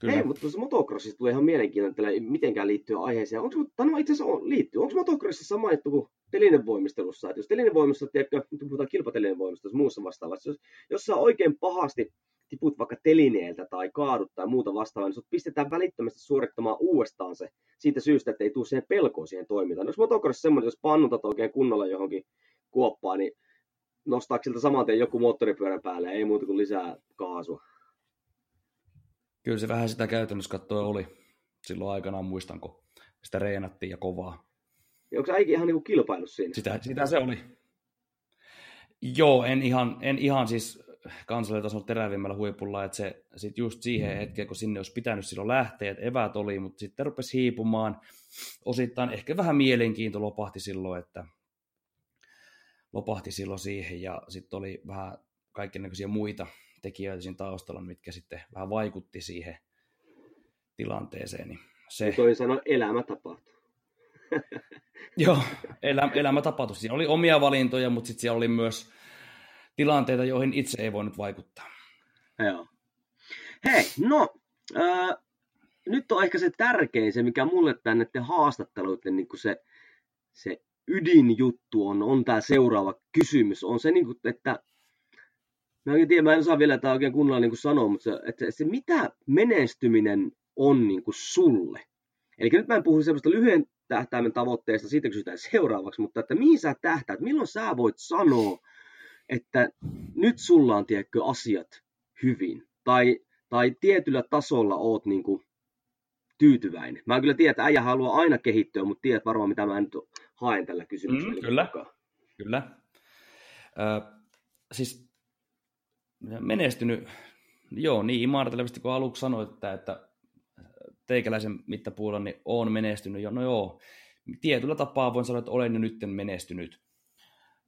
Kyllä. Ei, mutta tuossa motocrossista tulee ihan mielenkiintoinen, että mitenkään liittyy aiheeseen. Onko, no itse asiassa on, liittyy. Onko motocrossissa mainittu kuin telinevoimistelussa? Että jos telinevoimistelussa, tiedätkö, nyt puhutaan kilpatelinevoimistelussa muussa vastaavassa, jos, jos sä oikein pahasti tiput vaikka telineeltä tai kaadut tai muuta vastaavaa, niin sut pistetään välittömästi suorittamaan uudestaan se siitä syystä, että ei tule siihen pelkoon siihen toimintaan. Jos motocrossissa semmoinen, jos pannutat oikein kunnolla johonkin kuoppaan, niin nostaako siltä saman tien joku moottoripyörän päälle, ei muuta kuin lisää kaasua. Kyllä se vähän sitä käytännössä katsoa oli silloin aikanaan, muistanko. Sitä reenattiin ja kovaa. Ja onko äikin ihan niinku kilpailussa siinä? Sitä, sitä se oli. Joo, en ihan, en ihan siis kansallitasolla terävimmällä huipulla, että se sit just siihen hetkeen, kun sinne olisi pitänyt silloin lähteä, että evät oli, mutta sitten rupesi hiipumaan. Osittain ehkä vähän mielenkiinto lopahti silloin, että lopahti silloin siihen ja sitten oli vähän kaikenlaisia muita tekijöitä siinä taustalla, mitkä sitten vähän vaikutti siihen tilanteeseen. Niin se... Toisin sanoen elämä tapahtui. Joo, elä, elämä tapahtui. Siinä oli omia valintoja, mutta sitten siellä oli myös tilanteita, joihin itse ei voinut vaikuttaa. Joo. Hei, no, äh, nyt on ehkä se tärkein, se mikä mulle tänne te haastatteluiden niin se, se ydinjuttu on, on tämä seuraava kysymys. On se, niin kuin, että Mä en tiedä, mä en osaa vielä tämä oikein kunnolla niin kuin sanoa, mutta se, että se, mitä menestyminen on niin kuin sulle. Eli nyt mä en puhu semmoista lyhyen tähtäimen tavoitteesta, siitä kysytään seuraavaksi, mutta että mihin sä tähtäät, milloin sä voit sanoa, että nyt sulla on tiedätkö, asiat hyvin, tai, tai tietyllä tasolla oot niin kuin tyytyväinen. Mä kyllä tiedän, että äijä haluaa aina kehittyä, mutta tiedät varmaan, mitä mä nyt haen tällä kysymyksellä. Mm, kyllä, kyllä. Ö, siis menestynyt, joo, niin imartelevasti kuin aluksi sanoit, että, että teikäläisen mittapuolella niin on menestynyt, jo, no joo, tietyllä tapaa voin sanoa, että olen jo nyt menestynyt.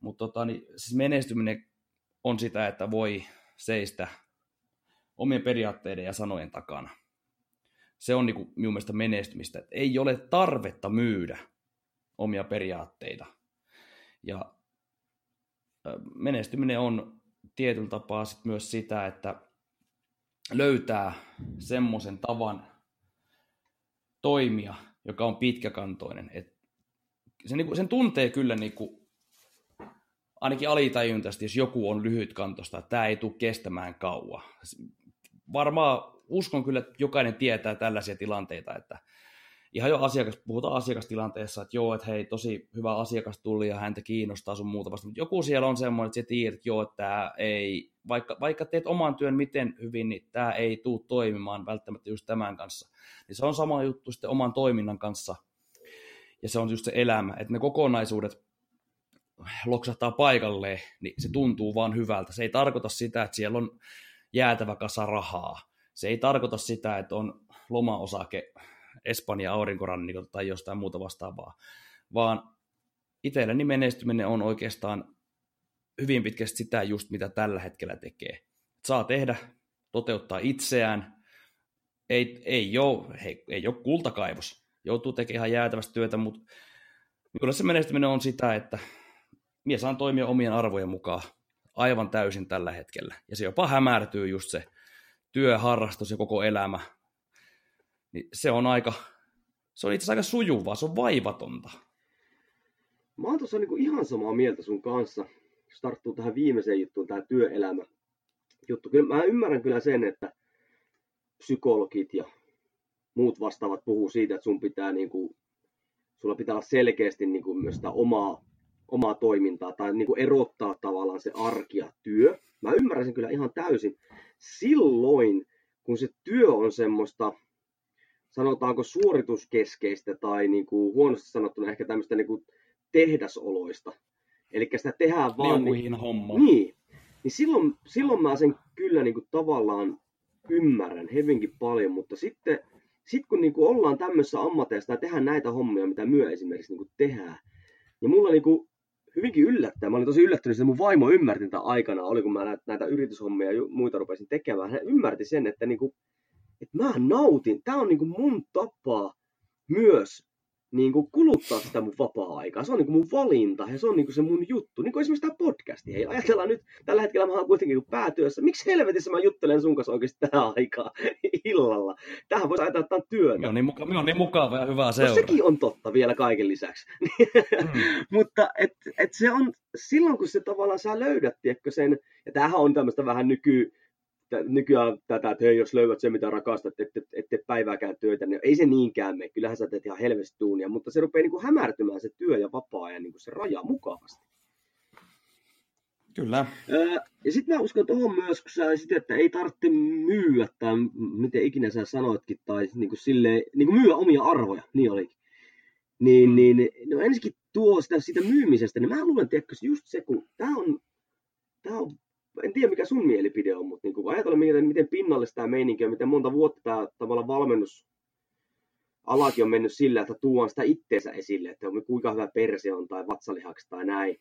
Mutta tota, niin, siis menestyminen on sitä, että voi seistä omien periaatteiden ja sanojen takana. Se on niin kuin minun mielestä menestymistä. Että ei ole tarvetta myydä omia periaatteita. Ja menestyminen on tietyllä tapaa sit myös sitä, että löytää semmoisen tavan toimia, joka on pitkäkantoinen. Et sen, niin kuin, sen tuntee kyllä niin kuin, ainakin alitajuntaisesti, jos joku on lyhytkantosta, että tämä ei tule kestämään kauan. Varmaan uskon kyllä, että jokainen tietää tällaisia tilanteita, että ihan jo asiakas, puhutaan asiakastilanteessa, että joo, että hei, tosi hyvä asiakas tuli ja häntä kiinnostaa sun muuta vasta, mutta joku siellä on semmoinen, että sä tiedät, että joo, että tämä ei, vaikka, vaikka teet oman työn miten hyvin, niin tämä ei tule toimimaan välttämättä just tämän kanssa. Niin se on sama juttu sitten oman toiminnan kanssa, ja se on just se elämä, että ne kokonaisuudet loksahtaa paikalleen, niin se tuntuu vaan hyvältä. Se ei tarkoita sitä, että siellä on jäätävä kasa rahaa. Se ei tarkoita sitä, että on lomaosake Espanja aurinkorannikolta tai jostain muuta vastaavaa, vaan itselleni menestyminen on oikeastaan hyvin pitkästi sitä just, mitä tällä hetkellä tekee. Saa tehdä, toteuttaa itseään, ei, ei, ole, hei, ei ole kultakaivos, joutuu tekemään ihan jäätävästä työtä, mutta kyllä se menestyminen on sitä, että mies saan toimia omien arvojen mukaan aivan täysin tällä hetkellä. Ja se jopa hämärtyy just se työ, harrastus ja koko elämä niin se on aika, se on itse asiassa aika sujuvaa, se on vaivatonta. Mä oon tuossa niinku ihan samaa mieltä sun kanssa, jos tarttuu tähän viimeiseen juttuun, tämä työelämä juttu. Kyllä mä ymmärrän kyllä sen, että psykologit ja muut vastaavat puhuu siitä, että sun pitää niinku, sulla pitää olla selkeästi niinku myös sitä omaa, omaa toimintaa tai niinku erottaa tavallaan se arki ja työ. Mä ymmärrän sen kyllä ihan täysin. Silloin, kun se työ on semmoista sanotaanko suorituskeskeistä tai niin kuin huonosti sanottuna ehkä tämmöistä niin kuin tehdasoloista. Eli sitä tehdään vaan... Niin, homma. Niin. Niin silloin, silloin mä sen kyllä niin kuin tavallaan ymmärrän hyvinkin paljon, mutta sitten sit kun niin kuin ollaan tämmöisessä ammateissa ja tehdään näitä hommia, mitä myö esimerkiksi niin kuin tehdään, niin mulla niin kuin hyvinkin yllättää. Mä olin tosi yllättynyt, että mun vaimo ymmärti tätä aikana, oli kun mä näitä, näitä yrityshommia ja muita rupesin tekemään. Hän ymmärti sen, että niin kuin että mä nautin. Tämä on niinku mun tapa myös niinku kuluttaa sitä mun vapaa-aikaa. Se on niinku mun valinta ja se on niinku se mun juttu. Niin kuin esimerkiksi tämä podcasti. Hei, ajatellaan nyt, tällä hetkellä mä oon kuitenkin niinku päätyössä. Miksi helvetissä mä juttelen sun kanssa oikeasti tähän aikaan illalla? Tähän voisi ajatella, että tämä on työtä. Minä on niin, muka- on niin mukava ja hyvä seura. No, sekin on totta vielä kaiken lisäksi. mm. Mutta et, et se on silloin, kun se tavallaan sä löydät, tiedätkö, sen, ja tämähän on tämmöistä vähän nyky, nykyään tätä, että hei, jos löydät sen, mitä rakastat, ette, ette päivääkään työtä, niin ei se niinkään mene. Kyllähän sä teet ihan helvestä tuunia, mutta se rupeaa niin kuin hämärtymään se työ ja vapaa-ajan niin kuin se raja mukavasti. Kyllä. ja sitten mä uskon tuohon myös, kun sä sit, että ei tarvitse myyä, tai miten ikinä sä sanoitkin, tai niin kuin silleen, niin kuin myyä omia arvoja, niin olikin. Niin, mm. niin no ensinnäkin tuo sitä, sitä myymisestä, niin mä luulen, että just se, kun tämä on, tää on en tiedä mikä sun mielipide on, mutta niin kun ajatellaan miten, miten pinnallista tämä meininki on, miten monta vuotta tämä tavallaan valmennus alakin on mennyt sillä, että tuon sitä itteensä esille, että on kuinka hyvä perse on tai vatsalihaksi tai näin.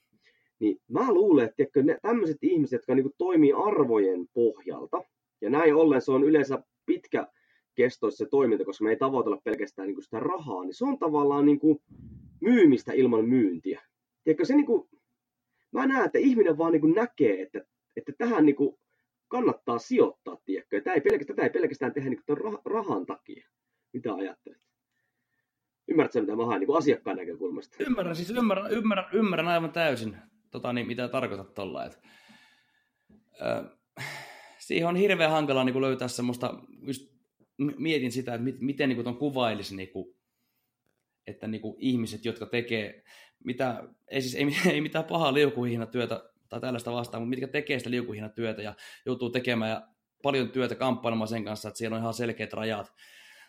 Niin mä luulen, että tiedätkö, ne tämmöiset ihmiset, jotka niin toimii arvojen pohjalta, ja näin ollen se on yleensä pitkä kestoissa se toiminta, koska me ei tavoitella pelkästään niin sitä rahaa, niin se on tavallaan niin kuin myymistä ilman myyntiä. Tiedätkö, se niin kuin, mä näen, että ihminen vaan niin näkee, että että tähän niin kuin kannattaa sijoittaa, tiedätkö? Tätä ei pelkästään, tätä ei pelkästään tehdä niin rahan takia. Mitä ajattelet? Ymmärrätkö mitä mä haen niin asiakkaan näkökulmasta? Ymmärrän, siis ymmärrän, ymmärrän, ymmärrän aivan täysin, tota, niin, mitä tarkoitat tuolla. Että, äh, siihen on hirveän hankala niin löytää semmoista, just mietin sitä, että miten niin ton kuvailisi, niin kuin, että niin kuin ihmiset, jotka tekee, mitä, ei, siis, ei, ei mitään pahaa liukuhihna työtä tai tällaista vastaan, mutta mitkä tekee sitä liukuhihnatyötä ja joutuu tekemään ja paljon työtä kamppailemaan sen kanssa, että siellä on ihan selkeät rajat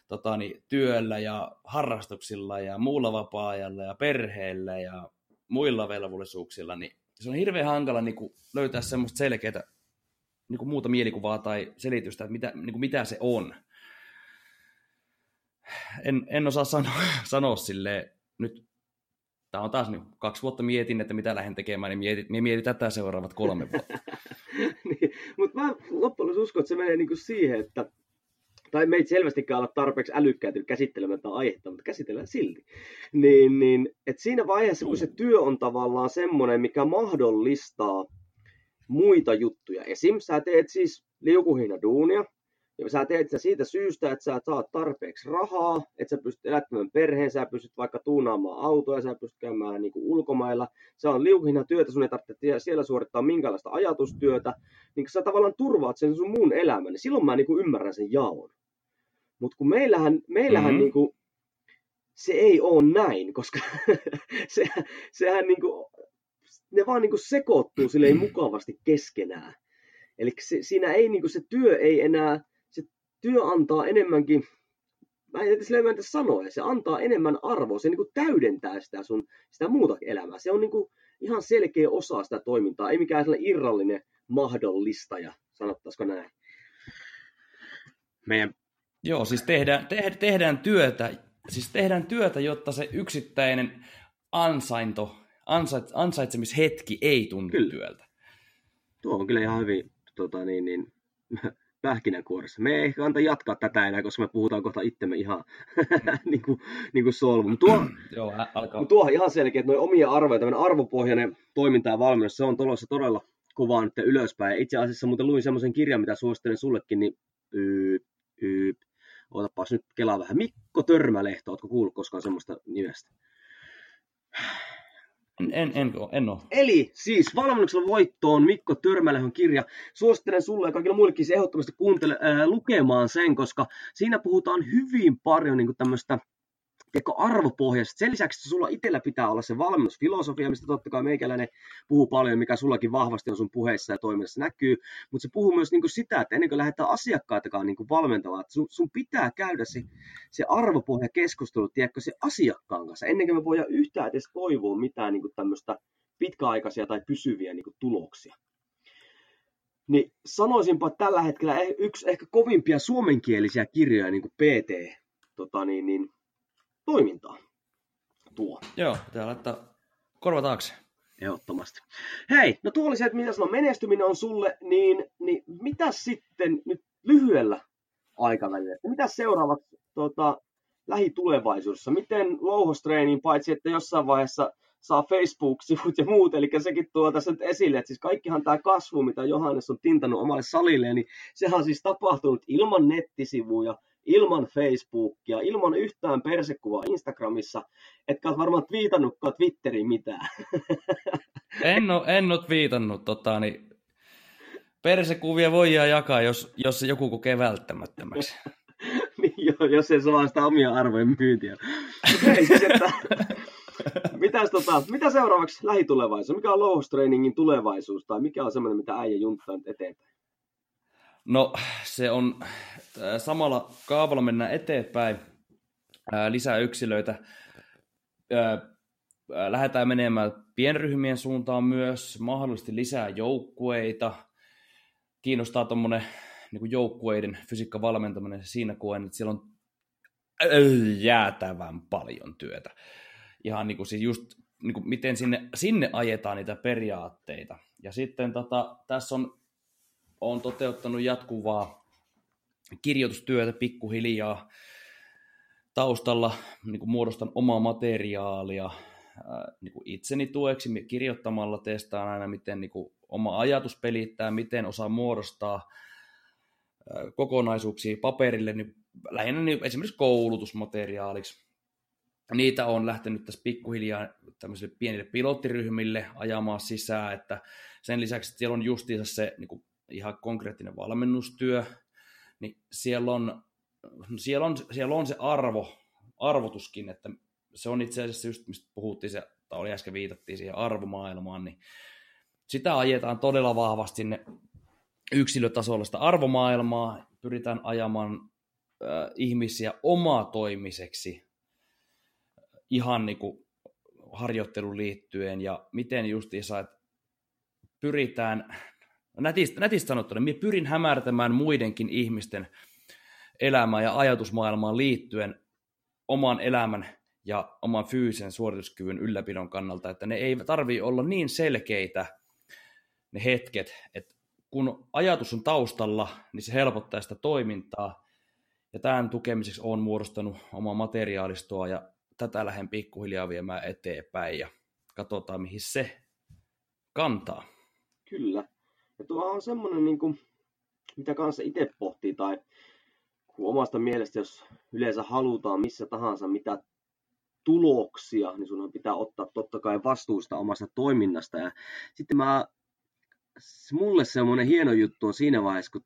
tota, niin, työllä ja harrastuksilla ja muulla vapaa-ajalla ja perheellä ja muilla velvollisuuksilla, niin se on hirveän hankala niin kuin, löytää semmoista selkeää niin kuin muuta mielikuvaa tai selitystä, että mitä, niin kuin, mitä se on. En, en osaa sanoa, sanoa sille nyt Tämä on taas niin, kaksi vuotta mietin, että mitä lähden tekemään, niin mietin, mietin tätä seuraavat kolme vuotta. niin, mutta mä loppujen uskon, että se menee niin kuin siihen, että tai meitä selvästikään olla tarpeeksi älykkäitä käsittelemään tätä aihetta, mutta käsitellään silti. Niin, niin, et siinä vaiheessa, kun se työ on tavallaan semmoinen, mikä mahdollistaa muita juttuja. Esim. sä teet siis liukuhina duunia, ja sä teet sitä siitä syystä, että sä saat tarpeeksi rahaa, että sä pystyt elättämään perheen, sä pystyt vaikka tuunaamaan autoa, sä pystyt käymään niin kuin ulkomailla. Se on liukuhina työtä, sun ei tarvitse siellä suorittaa minkäänlaista ajatustyötä. Niin kun sä tavallaan turvaat sen sun muun elämän, niin silloin mä niin kuin ymmärrän sen jaon. Mutta kun meillähän, meillähän mm-hmm. niin kuin, se ei ole näin, koska se, sehän niin kuin, ne vaan niin kuin sekoittuu silleen mukavasti keskenään. Eli se, siinä ei, niin kuin, se työ ei enää, työ antaa enemmänkin, mä en edes löytä sanoa, se antaa enemmän arvoa, se niin kuin täydentää sitä sun sitä muuta elämää. Se on niin kuin ihan selkeä osa sitä toimintaa, ei mikään sellainen irrallinen mahdollistaja, sanottaisiko näin. Meidän Joo, siis tehdään, te, tehdään työtä, siis tehdään työtä, jotta se yksittäinen ansainto, ansait, ansaitsemishetki ei tunnu kyllä. työltä. Tuo on kyllä ihan hyvin tota, niin, niin, pähkinänkuoressa. Me ei ehkä anta jatkaa tätä enää, koska me puhutaan kohta itsemme ihan niin kuin, niin kuin solmu. Mutta tuo, Joo, alkaa. tuo ihan selkeä, että noin omia arvoja, tämmöinen arvopohjainen toiminta ja valmennus, se on tulossa todella kovaa nyt ylöspäin. Itse asiassa muuten luin semmoisen kirjan, mitä suosittelen sullekin, niin yy, yy, Ootapas nyt kelaa vähän. Mikko Törmälehto, ootko kuullut koskaan semmoista nimestä? En, en, en, en ole. Eli siis valmennuksella voittoon Mikko Törmälehon kirja. Suosittelen sulle ja kaikille muillekin se ehdottomasti kuuntele, ää, lukemaan sen, koska siinä puhutaan hyvin paljon niin tämmöistä tiedätkö, arvopohjaisesti. Sen lisäksi, sulla itsellä pitää olla se valmennusfilosofia, mistä totta kai meikäläinen puhuu paljon, mikä sullakin vahvasti on sun puheissa ja toiminnassa näkyy, mutta se puhuu myös niin sitä, että ennen kuin lähdetään asiakkaitakaan niin valmentamaan, että sun, sun pitää käydä se, se arvopohja keskustelu, tiedätkö, se asiakkaan kanssa, ennen kuin me voidaan yhtään edes toivoa mitään niin tämmöistä pitkäaikaisia tai pysyviä niin tuloksia. Niin sanoisinpa että tällä hetkellä eh, yksi ehkä kovimpia suomenkielisiä kirjoja niin kuin PT, tota niin, niin toimintaa tuo. Joo, pitää laittaa korva taakse. Ehdottomasti. Hei, no tuo oli se, että mitä sanoo, menestyminen on sulle, niin, niin mitä sitten nyt lyhyellä aikavälillä, mitä seuraavat tota, lähitulevaisuudessa? Miten louhostreeniin, paitsi että jossain vaiheessa saa Facebook-sivut ja muut, eli sekin tuo tässä nyt esille, että siis kaikkihan tämä kasvu, mitä Johannes on tintannut omalle salille, niin sehän on siis tapahtunut ilman nettisivuja, ilman Facebookia, ilman yhtään persekuvaa Instagramissa, etkä ole varmaan twiitannutkaan Twitteriin mitään. En ole, en ole twiitannut, tota, niin persekuvia voi jakaa, jos, jos joku kokee välttämättömäksi. niin, jo, jos ei saa sitä omia arvojen myyntiä. Hei, siis, että, mitäs, tota, mitä seuraavaksi lähitulevaisuus? Mikä on louhos tulevaisuus? Tai mikä on semmoinen, mitä äijä junttaa eteenpäin? No se on äh, samalla kaavalla mennään eteenpäin, äh, lisää yksilöitä. Äh, lähdetään menemään pienryhmien suuntaan myös, mahdollisesti lisää joukkueita. Kiinnostaa tuommoinen niin joukkueiden fysiikkavalmentaminen siinä koen, että siellä on jäätävän paljon työtä. Ihan niin kuin siis just niin kuin miten sinne, sinne ajetaan niitä periaatteita. Ja sitten tota, tässä on on toteuttanut jatkuvaa kirjoitustyötä pikkuhiljaa taustalla, niin kuin muodostan omaa materiaalia niin kuin itseni tueksi kirjoittamalla testaan aina, miten niin kuin oma ajatus pelittää, miten osaa muodostaa kokonaisuuksia paperille, niin lähinnä niin esimerkiksi koulutusmateriaaliksi. Niitä on lähtenyt tässä pikkuhiljaa tämmöisille pienille pilottiryhmille ajamaan sisään, että sen lisäksi että siellä on justiinsa se niin kuin ihan konkreettinen valmennustyö, niin siellä on, siellä on, siellä on se arvo, arvotuskin, että se on itse asiassa just, mistä puhuttiin, se, tai oli äsken viitattiin siihen arvomaailmaan, niin sitä ajetaan todella vahvasti sinne yksilötasolla sitä arvomaailmaa, pyritään ajamaan äh, ihmisiä omatoimiseksi ihan niin kuin harjoitteluun liittyen ja miten justiinsa, että pyritään nätistä, nätistä sanottuna, minä pyrin hämärtämään muidenkin ihmisten elämään ja ajatusmaailmaan liittyen oman elämän ja oman fyysisen suorituskyvyn ylläpidon kannalta, että ne ei tarvii olla niin selkeitä ne hetket, että kun ajatus on taustalla, niin se helpottaa sitä toimintaa, ja tämän tukemiseksi olen muodostanut omaa materiaalistoa, ja tätä lähden pikkuhiljaa viemään eteenpäin, ja katsotaan, mihin se kantaa. Kyllä. Ja tuo on semmoinen, niin kuin, mitä kanssa itse pohtii, tai kun omasta mielestä, jos yleensä halutaan missä tahansa mitä tuloksia, niin sun pitää ottaa totta kai vastuusta omasta toiminnasta. Ja sitten mä, mulle semmoinen hieno juttu on siinä vaiheessa, kun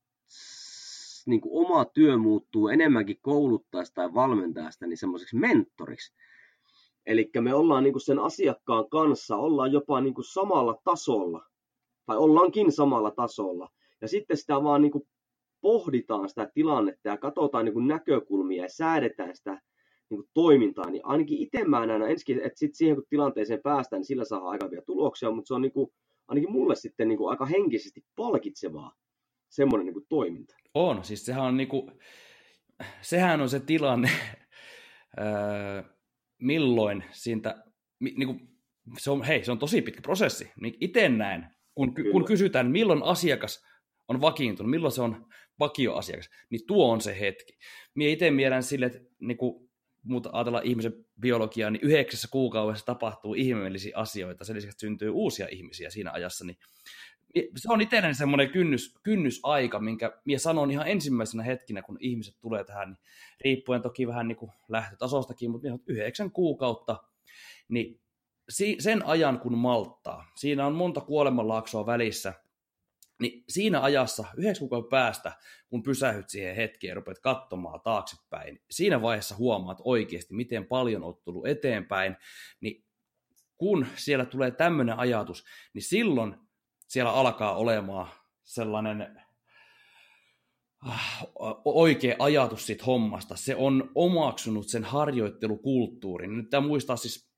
niin kuin oma työ muuttuu enemmänkin kouluttajasta tai valmentajasta niin semmoiseksi mentoriksi. Eli me ollaan niin kuin sen asiakkaan kanssa, ollaan jopa niin kuin samalla tasolla, tai ollaankin samalla tasolla. Ja sitten sitä vaan niin kuin pohditaan sitä tilannetta ja katsotaan niin kuin näkökulmia ja säädetään sitä niin kuin toimintaa, niin ainakin itse mä näen ensin, että sit siihen kun tilanteeseen päästään, niin sillä saa aika tuloksia, mutta se on niin kuin, ainakin mulle sitten niin kuin aika henkisesti palkitsevaa semmoinen niin kuin toiminta. On, siis sehän on niin kuin, sehän on se tilanne, milloin siitä, niin kuin, se on, hei, se on tosi pitkä prosessi. Niin itse näen, kun, kun kysytään, milloin asiakas on vakiintunut, milloin se on vakioasiakas, niin tuo on se hetki. Mie itse mielen sille, että niin kuin, muuta ajatellaan ihmisen biologiaa, niin yhdeksässä kuukaudessa tapahtuu ihmeellisiä asioita, sen lisäksi syntyy uusia ihmisiä siinä ajassa, niin se on itselleni semmoinen kynnys, kynnysaika, minkä minä sanon ihan ensimmäisenä hetkinä, kun ihmiset tulee tähän, niin riippuen toki vähän niin kuin lähtötasostakin, mutta yhdeksän kuukautta, niin sen ajan kun malttaa, siinä on monta kuolemanlaaksoa välissä, niin siinä ajassa, yhdeksän kuukauden päästä, kun pysähyt siihen hetkeen ja rupeat katsomaan taaksepäin, siinä vaiheessa huomaat oikeasti, miten paljon olet tullut eteenpäin, niin kun siellä tulee tämmöinen ajatus, niin silloin siellä alkaa olemaan sellainen ah, oikea ajatus siitä hommasta. Se on omaksunut sen harjoittelukulttuurin. Nyt tämä muistaa siis,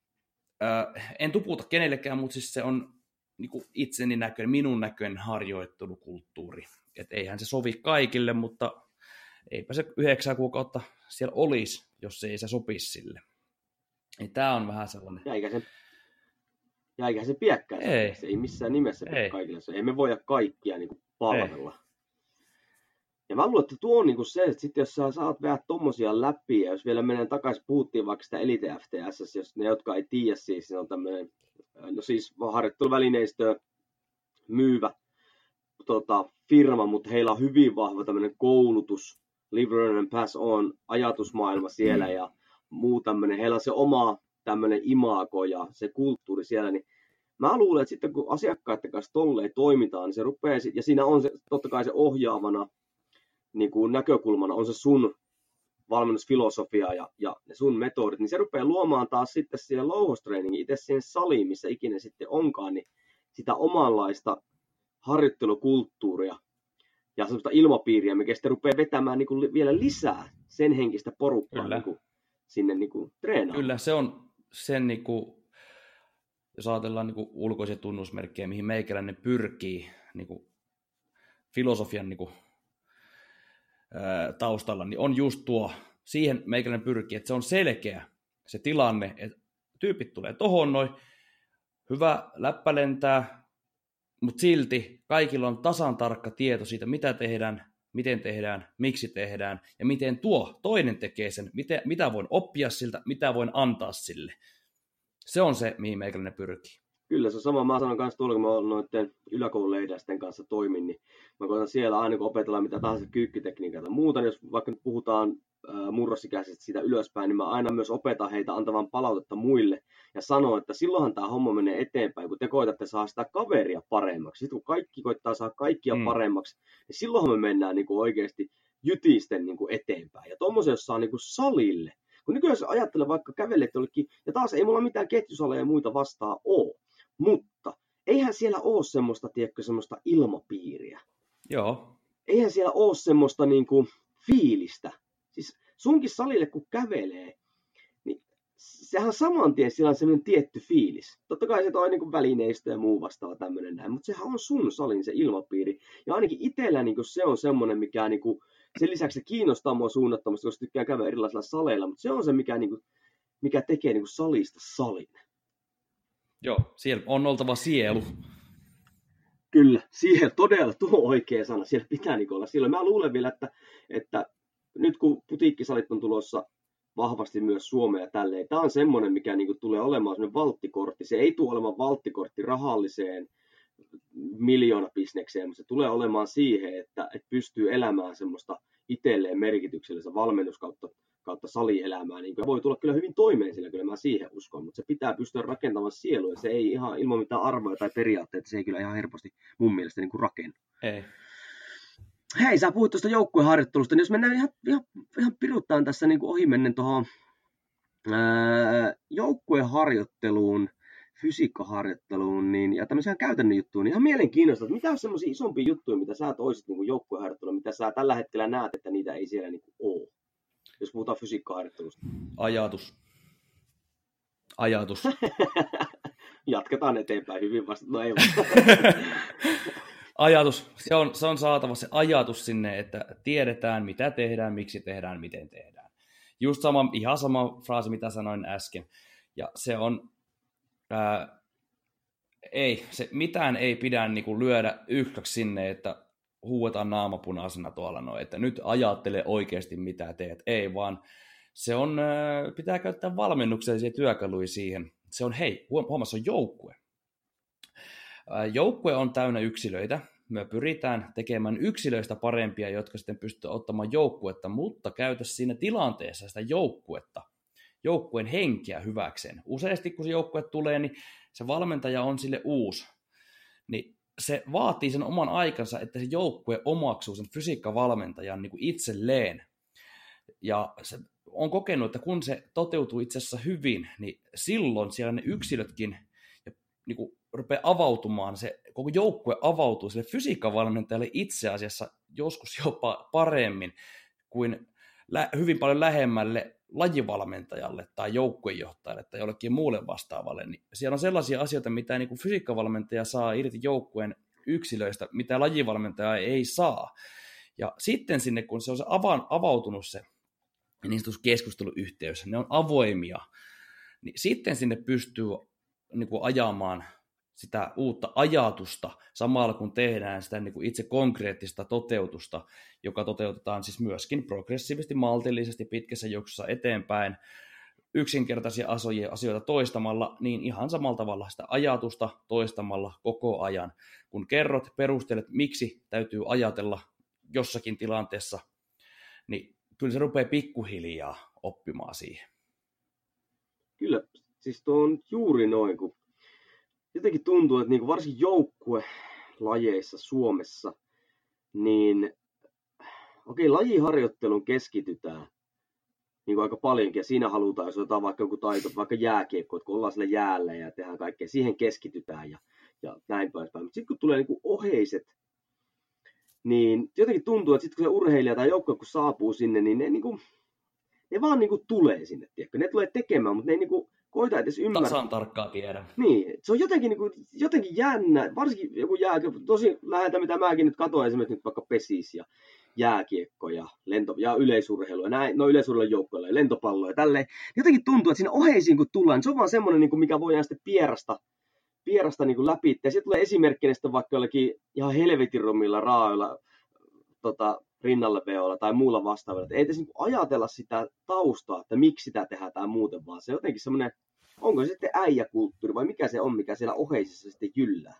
en tuputa kenellekään, mutta siis se on niin kuin itseni näköinen, minun näköinen harjoittelukulttuuri. Et eihän se sovi kaikille, mutta eipä se yhdeksän kuukautta siellä olisi, jos ei se sopisi sille. Niin tämä on vähän sellainen... Jäikä se, jäikä se piekkää. Ei. Se ei missään nimessä ei. kaikille. Se ei me voida kaikkia niin kuin palvella. Ei. Ja mä luulen, että tuo on niin kuin se, että sit jos sä saat vähän tommosia läpi, ja jos vielä menen takaisin, puhuttiin vaikka sitä Elite FTS, jos ne, jotka ei tiedä, siis se on tämmöinen no siis harjoitteluvälineistöä myyvä tota, firma, mutta heillä on hyvin vahva tämmöinen koulutus, live, and pass on ajatusmaailma siellä mm. ja muu tämmöinen, heillä on se oma tämmöinen imago ja se kulttuuri siellä, niin mä luulen, että sitten kun asiakkaiden kanssa tolleen toimitaan, niin se rupeaa, ja siinä on se, totta kai se ohjaavana niin kuin näkökulmana on se sun valmennusfilosofia ja, ja ne sun metodit, niin se rupeaa luomaan taas sitten siihen louhostreeningin itse siihen saliin, missä ikinä sitten onkaan, niin sitä omanlaista harjoittelukulttuuria ja sellaista ilmapiiriä, mikä sitten rupeaa vetämään niin kuin vielä lisää sen henkistä porukkaa Kyllä. Niin kuin sinne niin kuin treenaamaan. Kyllä, se on sen, niin kuin, jos ajatellaan niin kuin ulkoisia tunnusmerkkejä, mihin meikäläinen pyrkii niin kuin filosofian niin kuin taustalla, niin on just tuo, siihen meikäläinen pyrkii, että se on selkeä se tilanne, että tyypit tulee tohon noin, hyvä läppä lentää, mutta silti kaikilla on tasan tarkka tieto siitä, mitä tehdään, miten tehdään, miksi tehdään ja miten tuo toinen tekee sen, mitä, mitä voin oppia siltä, mitä voin antaa sille. Se on se, mihin meikäläinen pyrkii. Kyllä, se on sama. Mä sanon kanssa tuolla, kun mä olen noiden yläkoululeidästen kanssa toimin, niin mä koitan siellä aina kun opetellaan mitä tahansa kyykkytekniikkaa tai muuta, niin jos vaikka nyt puhutaan murrosikäisestä siitä ylöspäin, niin mä aina myös opetan heitä antavan palautetta muille ja sanon, että silloinhan tämä homma menee eteenpäin, kun te koitatte saada sitä kaveria paremmaksi. Sitten kun kaikki koittaa saada kaikkia mm. paremmaksi, niin silloinhan me mennään niin kuin oikeasti jytisten niin kuin eteenpäin. Ja tuommoisen, jos saa niin kuin salille, kun nykyään jos ajattelee vaikka kävelet jollekin, ja taas ei mulla mitään ketjusaleja ja muita vastaa ole, mutta eihän siellä ole semmoista, tiedätkö, semmoista ilmapiiriä. Joo. Eihän siellä ole semmoista niin kuin, fiilistä. Siis sunkin salille kun kävelee, niin sehän saman tien sillä on semmoinen tietty fiilis. Totta kai se on niin kuin välineistö ja muu vastaava tämmöinen näin, mutta sehän on sun salin se ilmapiiri. Ja ainakin itsellä niin kuin se on semmoinen, mikä niin kuin, sen lisäksi se kiinnostaa mua suunnattomasti, koska tykkään käydä erilaisilla saleilla, mutta se on se, mikä niin kuin, mikä tekee niin kuin salista salin. Joo, siellä on oltava sielu. Kyllä, siellä todella tuo oikea sana. Siellä pitää niin olla silloin. Mä luulen vielä, että, että nyt kun putiikkisalit on tulossa vahvasti myös Suomeen ja tälleen, tämä on semmoinen, mikä niin kuin tulee olemaan semmoinen valttikortti. Se ei tule olemaan valttikortti rahalliseen miljoonabisnekseen, mutta se tulee olemaan siihen, että, että pystyy elämään semmoista itselleen merkityksellistä valmennus kautta, kautta salielämää. Niin voi tulla kyllä hyvin toimeen sillä, kyllä mä siihen uskon, mutta se pitää pystyä rakentamaan sielua. Se ei ihan ilman mitään arvoja tai periaatteita, se ei kyllä ihan helposti mun mielestä niin kuin rakennu. Ei. Hei, sä puhuit tuosta joukkueharjoittelusta, niin jos mennään ihan, ihan, ihan piruttaan tässä niin kuin ohimennen tuohon joukkueharjoitteluun, fysiikkaharjoitteluun niin, ja tämmöisiä käytännön juttuja, niin ihan mielenkiintoista, että mitä on semmoisia isompia juttuja, mitä sä toisit niin joukkueharjoittelua, mitä sä tällä hetkellä näet, että niitä ei siellä niin kuin ole, jos puhutaan fysiikkaharjoittelusta. Ajatus. Ajatus. Jatketaan eteenpäin hyvin vasta. No ei ajatus, se on, se on saatava se ajatus sinne, että tiedetään mitä tehdään, miksi tehdään, miten tehdään. Just sama, ihan sama fraasi, mitä sanoin äsken. Ja se on, ää, ei, se, mitään ei pidä niin kuin, lyödä yhtäksi sinne, että huuetaan naamapunaisena tuolla noin, että nyt ajattele oikeasti mitä teet. Ei, vaan se on, ää, pitää käyttää valmennuksellisia työkaluja siihen. Se on, hei, huomassa on joukkue. Joukkue on täynnä yksilöitä. Me pyritään tekemään yksilöistä parempia, jotka sitten pystyvät ottamaan joukkuetta, mutta käytä siinä tilanteessa sitä joukkuetta, joukkueen henkeä hyväkseen. Useasti kun se joukkue tulee, niin se valmentaja on sille uusi. Se vaatii sen oman aikansa, että se joukkue omaksuu sen fysiikkavalmentajan niin kuin itselleen. Ja se on kokenut, että kun se toteutuu itse asiassa hyvin, niin silloin siellä ne yksilötkin ja niin kuin rupeaa avautumaan, se koko joukkue avautuu sille fysiikkavalmentajalle itse asiassa joskus jopa paremmin kuin hyvin paljon lähemmälle lajivalmentajalle tai joukkuejohtajalle tai jollekin muulle vastaavalle. Niin siellä on sellaisia asioita, mitä niin kuin fysiikkavalmentaja saa irti joukkueen yksilöistä, mitä lajivalmentaja ei saa. Ja sitten sinne, kun se on se avan, avautunut se niin keskusteluyhteys, ne on avoimia, niin sitten sinne pystyy niin kuin ajamaan sitä uutta ajatusta samalla kun tehdään sitä niin kuin itse konkreettista toteutusta, joka toteutetaan siis myöskin progressiivisesti, maltillisesti, pitkässä juoksussa eteenpäin, yksinkertaisia asioita toistamalla, niin ihan samalla tavalla sitä ajatusta toistamalla koko ajan. Kun kerrot, perustelet, miksi täytyy ajatella jossakin tilanteessa, niin kyllä se rupeaa pikkuhiljaa oppimaan siihen. Kyllä, siis tuo on juuri noin, kun jotenkin tuntuu, että niin kuin varsinkin joukkue-lajeissa Suomessa, niin okei, okay, lajiharjoittelun keskitytään niin kuin aika paljonkin, ja siinä halutaan, jos otetaan vaikka joku taito, vaikka jääkiekko, että kun ollaan sillä jäällä ja tehdään kaikkea, siihen keskitytään ja, ja näin päin. Mutta sitten kun tulee niin kuin oheiset, niin jotenkin tuntuu, että sitten kun se urheilija tai joukkue kun saapuu sinne, niin ne, niin kuin, ne vaan niin kuin tulee sinne, tiedätkö? Ne tulee tekemään, mutta ne ei niin kuin, koita edes ymmärtää. Tasan tarkkaan tiedä. Niin, se on jotenkin, niin kuin, jotenkin jännä, varsinkin joku jääkiekko, tosi läheltä mitä mäkin nyt katsoin esimerkiksi nyt vaikka pesis ja jääkiekko ja, lento, ja yleisurheilu ja näin, no yleisurheilun joukkoilla ja lentopallo ja tälleen. Jotenkin tuntuu, että siinä oheisiin kun tullaan, niin se on vaan semmoinen, niin kuin, mikä voidaan sitten pierasta, pierasta niin kuin läpi. Ja sitten tulee esimerkkinä sitten vaikka jollakin ihan helvetin raailla tota, rinnalle veolla tai muulla vastaavalla. Ei edes niin ajatella sitä taustaa, että miksi sitä tehdään tai muuten, vaan se on jotenkin semmoinen, onko se sitten äijäkulttuuri vai mikä se on, mikä siellä oheisissa sitten jyllää.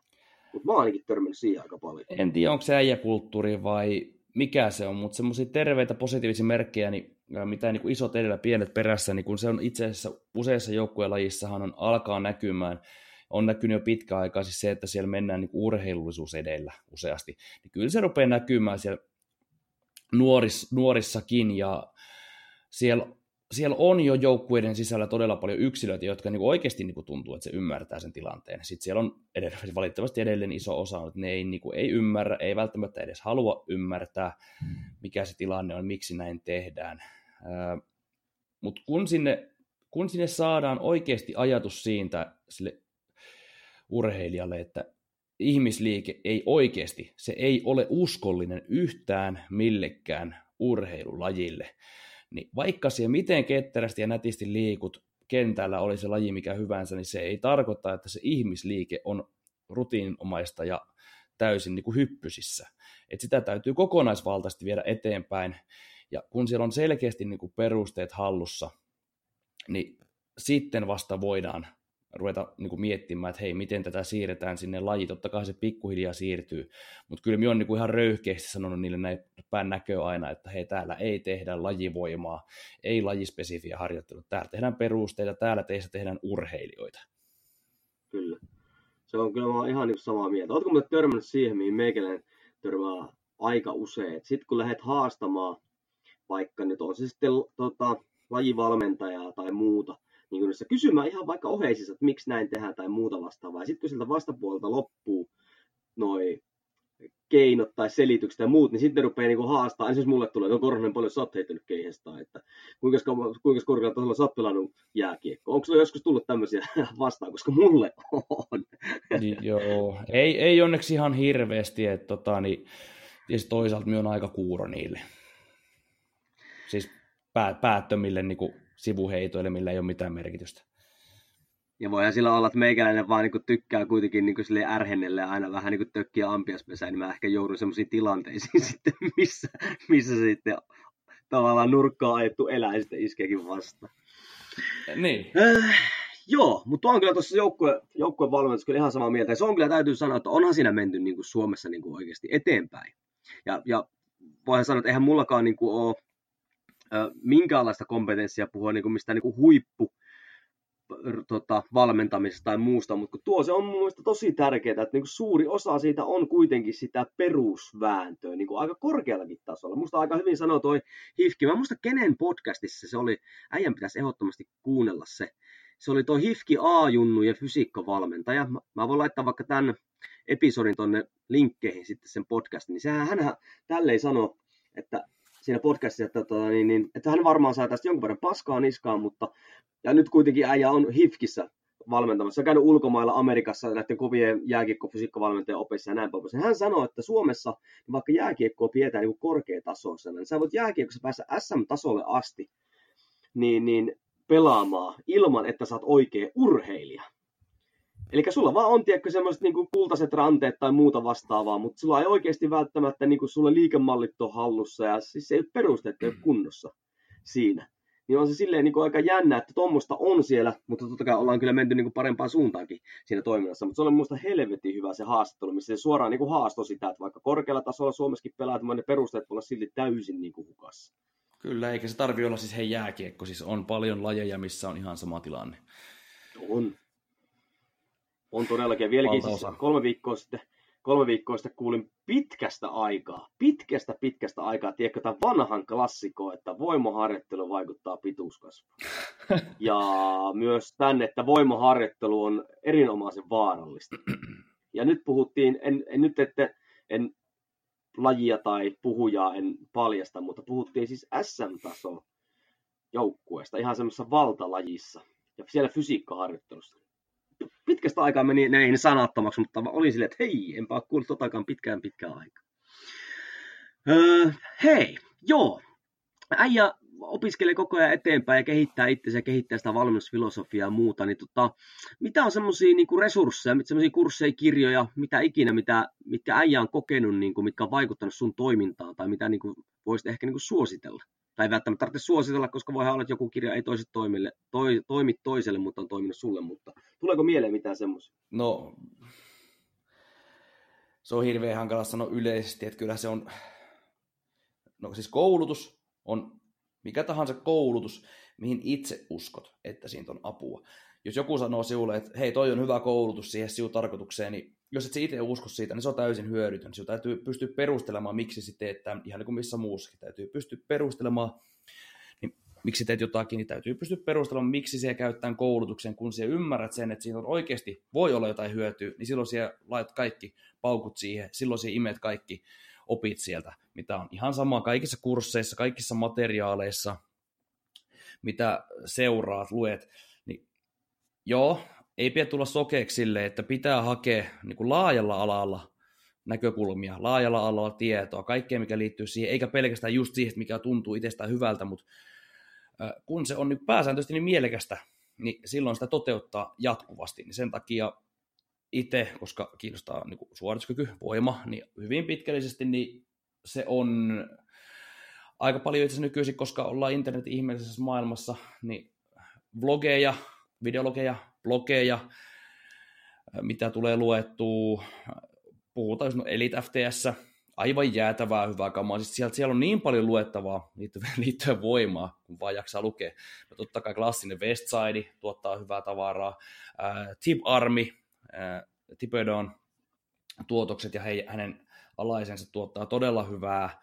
Mutta mä oon ainakin törmännyt siihen aika paljon. En tiedä, onko se äijäkulttuuri vai mikä se on, mutta semmoisia terveitä positiivisia merkkejä, niin, mitä niin kuin isot edellä, pienet perässä, niin kun se on itse asiassa useissa joukkueen lajissahan on alkaa näkymään, on näkynyt jo pitkä aikaa siis se, että siellä mennään niin urheilullisuus edellä useasti, niin kyllä se rupeaa näkymään siellä nuoris, nuorissakin ja siellä, siellä on jo joukkueiden sisällä todella paljon yksilöitä, jotka niin oikeasti niin tuntuu, että se ymmärtää sen tilanteen. Sitten siellä on edelleen, valitettavasti edelleen iso osa, että ne ei, niin kuin, ei ymmärrä, ei välttämättä edes halua ymmärtää, mikä se tilanne on, miksi näin tehdään. Mutta kun sinne, kun sinne saadaan oikeasti ajatus siitä sille urheilijalle, että ihmisliike ei oikeasti, se ei ole uskollinen yhtään millekään urheilulajille. Niin vaikka siellä miten ketterästi ja nätisti liikut, kentällä oli se laji mikä hyvänsä, niin se ei tarkoita, että se ihmisliike on rutiininomaista ja täysin niin kuin hyppysissä. Et sitä täytyy kokonaisvaltaisesti viedä eteenpäin, ja kun siellä on selkeästi niin kuin perusteet hallussa, niin sitten vasta voidaan ruveta niin kuin miettimään, että hei, miten tätä siirretään sinne laji. Totta kai se pikkuhiljaa siirtyy, mutta kyllä minä olen niin ihan röyhkeästi sanonut niille näin päin näköä aina, että hei, täällä ei tehdä lajivoimaa, ei lajispesifiä harjoittelua. Täällä tehdään perusteita, täällä teistä tehdään urheilijoita. Kyllä. Se on kyllä mä ihan niin samaa mieltä. Oletko muuten törmännyt siihen, mihin meikäläinen törmää aika usein, sitten kun lähdet haastamaan, vaikka nyt on se sitten tota, lajivalmentajaa tai muuta, niin kun kysymään ihan vaikka oheisissa, että miksi näin tehdään tai muuta vastaavaa. Sitten kun siltä vastapuolelta loppuu noi keinot tai selitykset ja muut, niin sitten rupeaa niinku haastaa. Ensin mulle tulee, että Korhonen paljon sä oot heittänyt keihestä, että kuinka, kuinka korkealla tasolla sä oot pelannut jääkiekko. Onko sulla joskus tullut tämmöisiä vastaan, koska mulle on. Niin, joo, ei, ei onneksi ihan hirveästi, että tota, niin, toisaalta minä on aika kuuro niille. Siis päättömille niin kuin sivuheitoille, millä ei ole mitään merkitystä. Ja voihan sillä olla, että meikäläinen vaan niin tykkää kuitenkin niin sille ärhennelle aina vähän niin tökkiä ampiaspesään, niin mä ehkä joudun sellaisiin tilanteisiin sitten, missä, missä sitten tavallaan nurkkaa ajettu elää ja sitten iskeekin vasta. Niin. Äh, joo, mutta on kyllä tuossa joukkue, joukkueen valmennus kyllä ihan samaa mieltä. Ja se on kyllä täytyy sanoa, että onhan siinä menty niin kuin Suomessa niin kuin oikeasti eteenpäin. Ja, ja voihan sanoa, että eihän mullakaan niin kuin ole minkäänlaista kompetenssia puhua niin kuin mistään niin kuin huippu tota, valmentamisesta tai muusta, mutta tuo se on mun mielestä tosi tärkeää, että niin kuin suuri osa siitä on kuitenkin sitä perusvääntöä niin kuin aika korkeallakin tasolla. Musta aika hyvin sanoi toi Hifki, mä muista kenen podcastissa se oli, äijän pitäisi ehdottomasti kuunnella se. Se oli toi Hifki A-junnu ja fysiikkavalmentaja. Mä, mä voin laittaa vaikka tämän episodin tonne linkkeihin sitten sen podcastin, niin sehän hän tälleen sanoi, että siinä podcastissa, että, tota, niin, niin, että hän varmaan saa tästä jonkun verran paskaa niskaan, mutta ja nyt kuitenkin äijä on HIFKissä valmentamassa. on käynyt ulkomailla Amerikassa näiden kovien jääkiekko-fysiikkavalmentajan opissa ja näin pois. Hän sanoi, että Suomessa vaikka jääkiekkoa pidetään niin korkeatasoisena, niin sä voit jääkiekossa päästä SM-tasolle asti niin, niin pelaamaan ilman, että sä oot oikea urheilija. Eli sulla vaan on, tiedätkö, semmoiset niin kultaiset ranteet tai muuta vastaavaa, mutta sulla ei oikeasti välttämättä niin kuin sulle liikemallit on hallussa ja siis ei perusteet ole kunnossa siinä. Niin on se silleen niin kuin aika jännä, että tuommoista on siellä, mutta totta kai ollaan kyllä menty niin kuin parempaan suuntaankin siinä toiminnassa. Mutta se on minusta helvetin hyvä se haastattelu, missä se suoraan niin kuin haastoi sitä, että vaikka korkealla tasolla Suomessakin pelaat, niin ne perusteet voi olla silti täysin niin kuin hukassa. Kyllä, eikä se tarvi olla siis hei jääkiekko, siis on paljon lajeja, missä on ihan sama tilanne. On, on todellakin. Vieläkin siis kolme viikkoa sitten, kolme viikkoa sitten kuulin pitkästä aikaa, pitkästä pitkästä aikaa, tiedätkö, tämän vanhan klassikon, että voimaharjoittelu vaikuttaa pituuskasvuun. ja myös tänne, että voimaharjoittelu on erinomaisen vaarallista. Ja nyt puhuttiin, en, en nyt ette, en lajia tai puhujaa en paljasta, mutta puhuttiin siis SM-taso joukkueesta, ihan semmoisessa valtalajissa ja siellä fysiikkaharjoittelussa pitkästä aikaa meni näihin sanattomaksi, mutta oli silleen, että hei, enpä ole kuullut totakaan pitkään pitkään aikaa. Öö, hei, joo. Äijä opiskelee koko ajan eteenpäin ja kehittää itseänsä ja kehittää sitä valmennusfilosofiaa ja muuta, niin tota, mitä on semmoisia niinku resursseja, semmoisia kursseja, kirjoja, mitä ikinä, mitä, mitkä äijä on kokenut, niinku, mitkä on vaikuttanut sun toimintaan tai mitä niinku, voisit ehkä niinku suositella? Tai ei välttämättä tarvitse suositella, koska voi olla, että joku kirja ei toisi toimille, toi, toimi toiselle, mutta on toiminut sulle, mutta tuleeko mieleen mitään semmoista? No, se on hirveän hankala sanoa yleisesti, että kyllä se on, no siis koulutus on mikä tahansa koulutus, mihin itse uskot, että siitä on apua. Jos joku sanoo sinulle, että hei, toi on hyvä koulutus siihen sinun tarkoitukseen, niin jos et itse usko siitä, niin se on täysin hyödytön. Sinun täytyy pystyä perustelemaan, miksi sitten teet tämän, ihan niin kuin missä muussakin. Täytyy pystyä perustelemaan, niin miksi teet jotakin, niin täytyy pystyä perustelemaan, miksi se käyttää koulutuksen, kun sinä ymmärrät sen, että siinä on oikeasti voi olla jotain hyötyä, niin silloin sinä laitat kaikki paukut siihen, silloin sinä imet kaikki opit sieltä, mitä on ihan sama kaikissa kursseissa, kaikissa materiaaleissa, mitä seuraat, luet, niin joo, ei pidä tulla sokeeksi sille, että pitää hakea niin kuin laajalla alalla näkökulmia, laajalla alalla tietoa, kaikkea mikä liittyy siihen, eikä pelkästään just siihen, mikä tuntuu itsestään hyvältä, mutta kun se on nyt pääsääntöisesti niin mielekästä, niin silloin sitä toteuttaa jatkuvasti. Niin sen takia itse, koska kiinnostaa niin kuin suorituskyky, voima, niin hyvin pitkällisesti niin se on aika paljon itse nykyisin, koska ollaan internetin ihmeellisessä maailmassa, niin vlogeja, videologeja, blogeja, mitä tulee luettua, puhutaan no Elite FTS, aivan jäätävää hyvää kamaa. Siis sieltä, siellä on niin paljon luettavaa liittyen, liittyen voimaa, kun vaan jaksaa lukea. No totta kai klassinen Westside tuottaa hyvää tavaraa. Äh, Tip Army, äh, Tipedon tuotokset ja he, hänen alaisensa tuottaa todella hyvää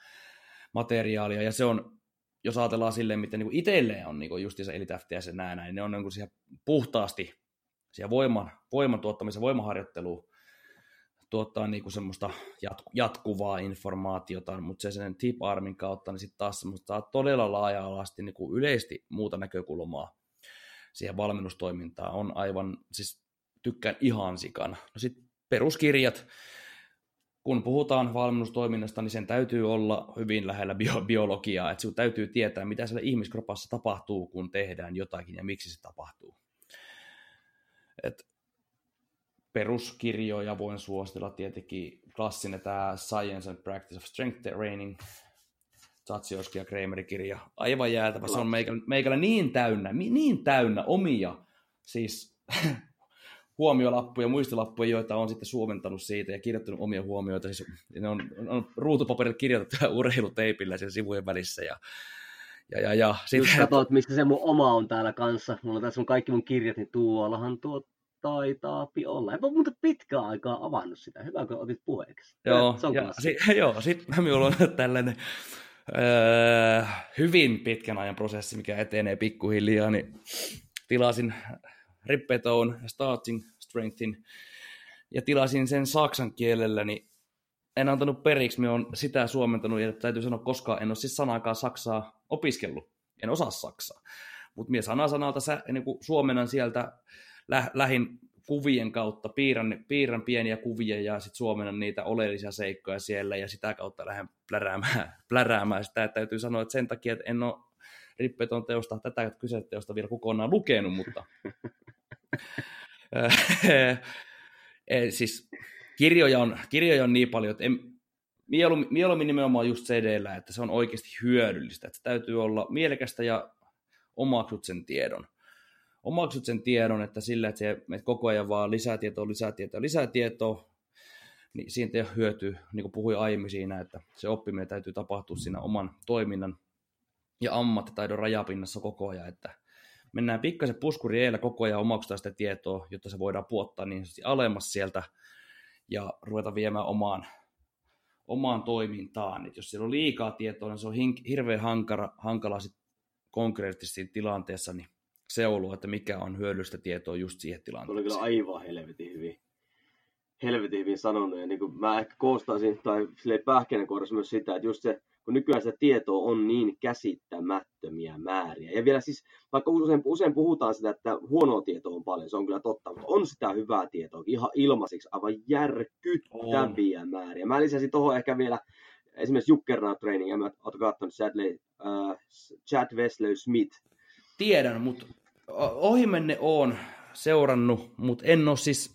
materiaalia. Ja se on, jos ajatellaan silleen, miten niin itselleen on niin just se Elite FTS ja näin, niin ne on niin siihen puhtaasti siihen voiman, voiman tuottamisen, voimaharjoitteluun tuottaa niinku semmoista jatku, jatkuvaa informaatiota, mutta se sen tip armin kautta, niin sitten taas semmoista todella laaja-alaisesti niinku yleisesti muuta näkökulmaa siihen valmennustoimintaan. On aivan, siis tykkään ihan sikana. No sitten peruskirjat, kun puhutaan valmennustoiminnasta, niin sen täytyy olla hyvin lähellä bio- biologiaa, että täytyy tietää, mitä siellä ihmiskropassa tapahtuu, kun tehdään jotakin ja miksi se tapahtuu. Et peruskirjoja voin suositella tietenkin klassinen tämä Science and Practice of Strength Training, Zatsioski ja Kramerin kirja. Aivan jäätävä. Se on meikällä, meikällä niin täynnä, niin täynnä omia siis huomiolappuja, muistilappuja, joita on sitten suomentanut siitä ja kirjoittanut omia huomioita. Siis ne on, on ruutupaperille kirjoitettu urheiluteipillä siellä sivujen välissä ja ja, ja, ja. Sitten... Katsoit, mistä se mun oma on täällä kanssa. Mulla on tässä on kaikki mun kirjat, niin tuollahan tuo taitaapi olla. En muuta pitkään aikaa avannut sitä. Hyvä, kun otit puheeksi. Joo, se on ja, si- joo sitten minulla on tällainen öö, hyvin pitkän ajan prosessi, mikä etenee pikkuhiljaa, niin tilasin Rippetoon Starting Strengthin ja tilasin sen saksan kielellä, niin en antanut periksi, minä olen sitä suomentanut ja täytyy sanoa, koskaan en ole siis sanakaan saksaa opiskellut, en osaa saksaa. Mutta minä sana sanalta sä, niin suomennan sieltä lä- lähin kuvien kautta, piirrän, piirrän pieniä kuvia ja sitten suomennan niitä oleellisia seikkoja siellä ja sitä kautta lähden pläräämään, pläräämään sitä. Että täytyy sanoa, että sen takia, että en ole Rippeton teosta, tätä kyseistä teosta vielä kokonaan lukenut, mutta e, siis kirjoja on, kirjoja on niin paljon, että en, mieluummin, mieluummin nimenomaan just cd että se on oikeasti hyödyllistä, että se täytyy olla mielekästä ja omaksut sen tiedon. Omaksut sen tiedon, että sillä, että se koko ajan vaan lisätietoa, lisätietoa, lisätietoa, niin siitä ei ole hyötyä, niin kuin puhuin aiemmin siinä, että se oppiminen täytyy tapahtua siinä oman toiminnan ja ammattitaidon rajapinnassa koko ajan, että mennään pikkasen puskuri eellä koko ajan omaksutaan sitä tietoa, jotta se voidaan puottaa niin alemmas sieltä ja ruveta viemään omaan, omaan toimintaan. Et jos siellä on liikaa tietoa, niin se on hirveän hankala, hankala sit konkreettisesti tilanteessa niin seulua, että mikä on hyödyllistä tietoa just siihen tilanteeseen. Oli kyllä aivan helvetin hyvin, helvetin hyvin sanonut. Ja niin kuin mä ehkä koostaisin, tai pähkinänkuoressa myös sitä, että just se, kun nykyään se tieto on niin käsittämättömiä määriä. Ja vielä siis, vaikka usein, usein puhutaan sitä, että huonoa tietoa on paljon, se on kyllä totta, mutta on sitä hyvää tietoa ihan ilmaisiksi, aivan järkyttäviä on. määriä. Mä lisäsin tuohon ehkä vielä esimerkiksi Jukkernaut Training, ja mä oon katsonut Chad, uh, Chad Wesley Smith, Tiedän, mutta ohimenne on seurannut, mutta en ole siis,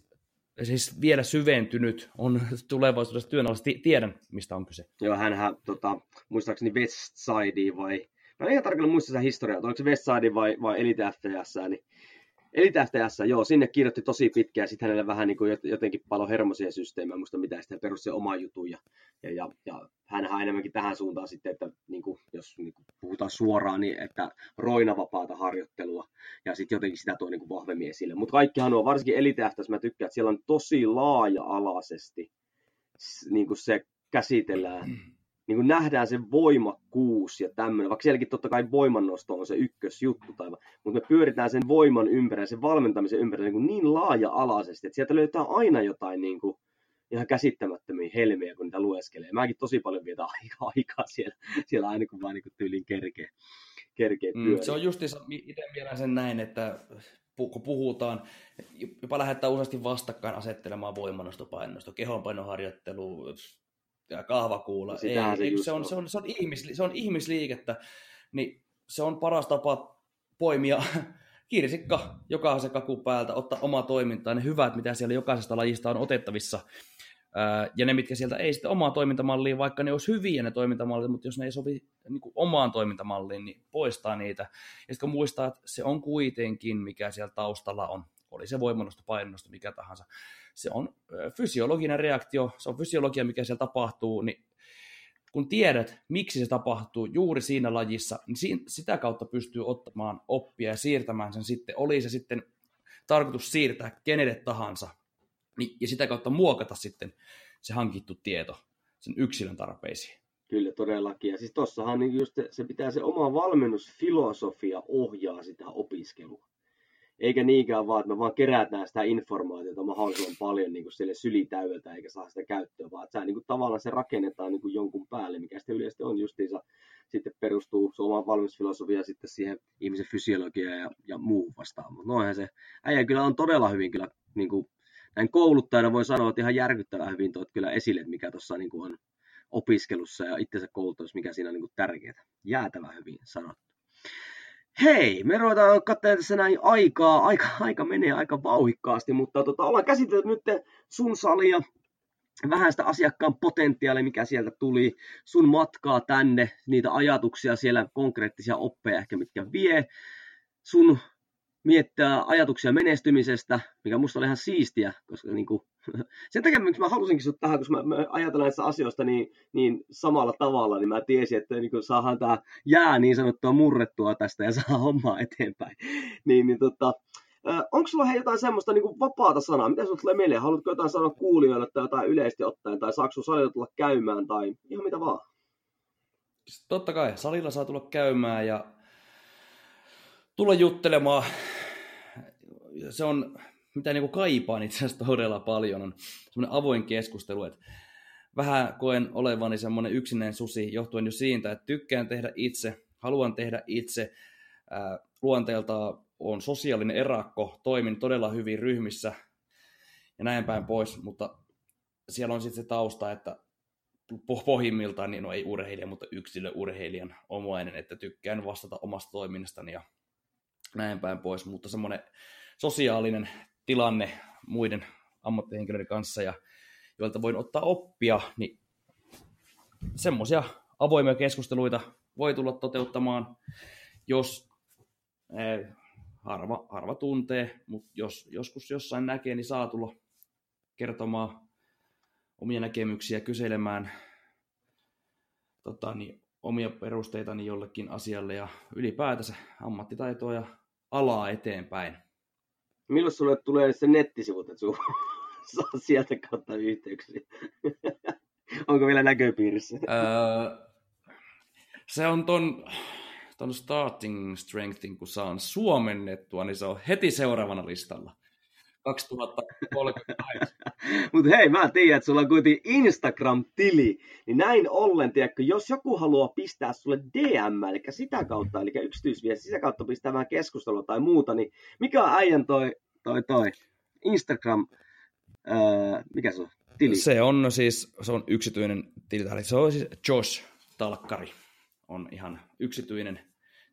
siis vielä syventynyt. On tulevaisuudessa työn alla. Tiedän, mistä on kyse. Joo, hänhän, tota, muistaakseni Westside vai... Mä en ihan tarkalleen muista sitä historiaa, onko se Westside vai, vai Elite FTS, niin Elite FTS, joo, sinne kirjoitti tosi pitkään, sitten hänelle vähän niin kuin jotenkin palo hermosia systeemejä, muista mitä, sitten perusti se oma jutun, ja, ja, ja, ja hänhän enemmänkin tähän suuntaan sitten, että niin kuin, jos niin kuin puhutaan suoraan, niin että roinavapaata harjoittelua, ja sitten jotenkin sitä tuo niin kuin vahvemmin esille. Mutta kaikkihan on, varsinkin Elite FTS, mä tykkään, että siellä on tosi laaja-alaisesti niin kuin se käsitellään niin kuin nähdään se voimakkuus ja tämmöinen, vaikka sielläkin totta kai voimannosto on se ykkösjuttu, tai, mutta me pyöritään sen voiman ympärillä, sen valmentamisen ympärillä niin, niin laaja-alaisesti, että sieltä löytää aina jotain niin kuin, ihan käsittämättömiä helmiä, kun niitä lueskelee. Mäkin tosi paljon vietän aikaa, aikaa siellä, siellä aina kun vaan niin tyyliin kerkee, kerkee mm, Se on just itse vielä sen näin, että kun puhutaan, jopa lähdetään useasti vastakkain asettelemaan voimannosto, painosto, kehonpainoharjoittelu, ja kahvakuula. Ei, se, ei, se, on, se, on, se, on ihmis, se on ihmisliikettä, niin se on paras tapa poimia kirsikka jokaisen kaku päältä, ottaa omaa toimintaa, ne hyvät, mitä siellä jokaisesta lajista on otettavissa, ja ne, mitkä sieltä ei sitten omaa toimintamalliin, vaikka ne olisi hyviä ne toimintamallit, mutta jos ne ei sovi niin kuin omaan toimintamalliin, niin poistaa niitä. Ja sitten kun muistaa, että se on kuitenkin, mikä siellä taustalla on, oli se voimannosto, painonnosto, mikä tahansa, se on fysiologinen reaktio, se on fysiologia, mikä siellä tapahtuu, niin kun tiedät, miksi se tapahtuu juuri siinä lajissa, niin sitä kautta pystyy ottamaan oppia ja siirtämään sen sitten, oli se sitten tarkoitus siirtää kenelle tahansa, niin, ja sitä kautta muokata sitten se hankittu tieto sen yksilön tarpeisiin. Kyllä todellakin. Ja siis tossahan niin just se pitää se oma valmennusfilosofia ohjaa sitä opiskelua. Eikä niinkään vaan, että me vaan kerätään sitä informaatiota mahdollisimman paljon niin kuin sille sylitäydeltä eikä saa sitä käyttöä, vaan että sä, niin kuin, tavallaan se rakennetaan niin kuin jonkun päälle, mikä sitten yleisesti on justiinsa sitten perustuu se oma valmennusfilosofia sitten siihen ihmisen fysiologiaan ja, ja muu vastaan. Mutta noinhan se äijä kyllä on todella hyvin kyllä niin kuin näin kouluttajana voi sanoa, että ihan järkyttävän hyvin tuot kyllä esille, mikä tuossa niin on opiskelussa ja itsensä koulutus, mikä siinä on niin tärkeää. Jäätävän hyvin sanottu. Hei, me ruvetaan katsomaan tässä näin aikaa, aika, aika menee aika vauhikkaasti, mutta tota, ollaan käsitelty nyt sun salia, vähän sitä asiakkaan potentiaalia, mikä sieltä tuli, sun matkaa tänne, niitä ajatuksia siellä, konkreettisia oppeja ehkä, mitkä vie, sun miettää ajatuksia menestymisestä, mikä musta oli ihan siistiä, koska niin kuin, sen takia, miksi mä halusinkin sut tähän, koska mä, mä ajatellaan näistä asioista niin, niin samalla tavalla, niin mä tiesin, että niin kuin saadaan tämä jää niin sanottua murrettua tästä ja saa hommaa eteenpäin. niin, niin tota, onko sulla jotain semmoista niin kuin vapaata sanaa? Mitä sulla tulee mieleen? Haluatko jotain sanoa kuulijoille tai jotain yleisesti ottaen, tai saako sun salilla tulla käymään, tai ihan mitä vaan? Totta kai, salilla saa tulla käymään ja tulla juttelemaan. Se on, mitä niin kuin kaipaan itse asiassa todella paljon, on semmoinen avoin keskustelu, että vähän koen olevani semmoinen yksinäinen susi, johtuen jo siitä, että tykkään tehdä itse, haluan tehdä itse, luonteelta on sosiaalinen erakko, toimin todella hyvin ryhmissä ja näin päin pois, mutta siellä on sitten se tausta, että pohjimmiltaan, niin no ei urheilija, mutta yksilöurheilijan omainen, että tykkään vastata omasta toiminnastani ja näin päin pois, mutta semmoinen sosiaalinen tilanne muiden ammattihenkilöiden kanssa ja joilta voin ottaa oppia, niin semmoisia avoimia keskusteluita voi tulla toteuttamaan, jos eh, harva, harva tuntee, mutta jos joskus jossain näkee, niin saa tulla kertomaan omia näkemyksiä, kyselemään tota, niin, omia perusteitani jollekin asialle ja ylipäätänsä ammattitaitoa ja alaa eteenpäin. Milloin sulle tulee se nettisivut, että sun saa sieltä kautta yhteyksiä? Onko vielä näköpiirissä? Öö, se on ton, ton starting strengthin, kun saan suomennettua, niin se on heti seuraavana listalla. 2038. Mutta hei, mä tiedän, että sulla on kuitenkin Instagram-tili, niin näin ollen, tiedätkö, jos joku haluaa pistää sulle DM, eli sitä kautta, eli yksityisviesti, sitä kautta pistää vähän keskustelua tai muuta, niin mikä on äijän toi, toi, toi Instagram, öö, mikä se on, tili? Se on siis, se on yksityinen tili, se on siis Josh Talkkari, on ihan yksityinen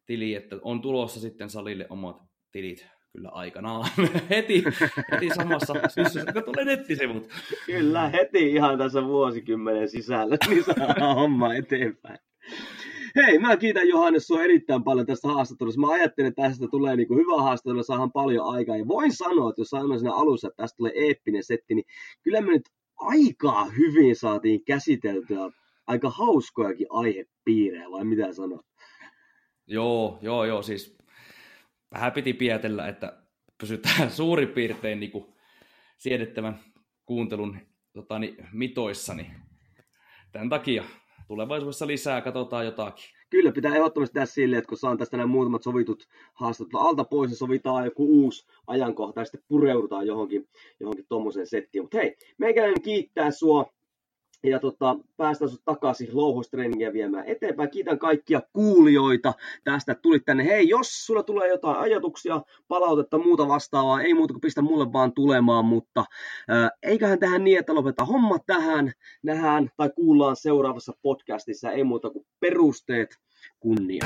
tili, että on tulossa sitten salille omat tilit kyllä aikanaan heti, heti samassa syssyssä, kun tulee nettisivut. Kyllä, heti ihan tässä vuosikymmenen sisällä, niin saadaan homma eteenpäin. Hei, mä kiitän Johannes sua erittäin paljon tästä haastattelusta. Mä ajattelin, että tästä tulee niin kuin hyvä haastattelu, saadaan paljon aikaa. Ja voin sanoa, että jos sanoin siinä alussa, että tästä tulee eeppinen setti, niin kyllä me nyt aikaa hyvin saatiin käsiteltyä aika hauskojakin aihepiirejä, vai mitä sanot? Joo, joo, joo, siis vähän piti pietellä, että pysytään suurin piirtein niin kuin siedettävän kuuntelun tota, niin, mitoissa, niin tämän takia tulevaisuudessa lisää katsotaan jotakin. Kyllä, pitää ehdottomasti tehdä silleen, että kun saan tästä nämä muutamat sovitut haastattelut alta pois, niin sovitaan joku uusi ajankohta ja sitten pureudutaan johonkin, johonkin tuommoiseen settiin. Mutta hei, meikäläinen kiittää sua ja tota, päästään sinut takaisin louhostreeniä viemään eteenpäin. Kiitän kaikkia kuulijoita tästä, tulit tänne. Hei, jos sulla tulee jotain ajatuksia, palautetta, muuta vastaavaa, ei muuta kuin pistä mulle vaan tulemaan, mutta äh, eiköhän tähän niin, että lopeta homma tähän, nähdään tai kuullaan seuraavassa podcastissa, ei muuta kuin perusteet kunnia.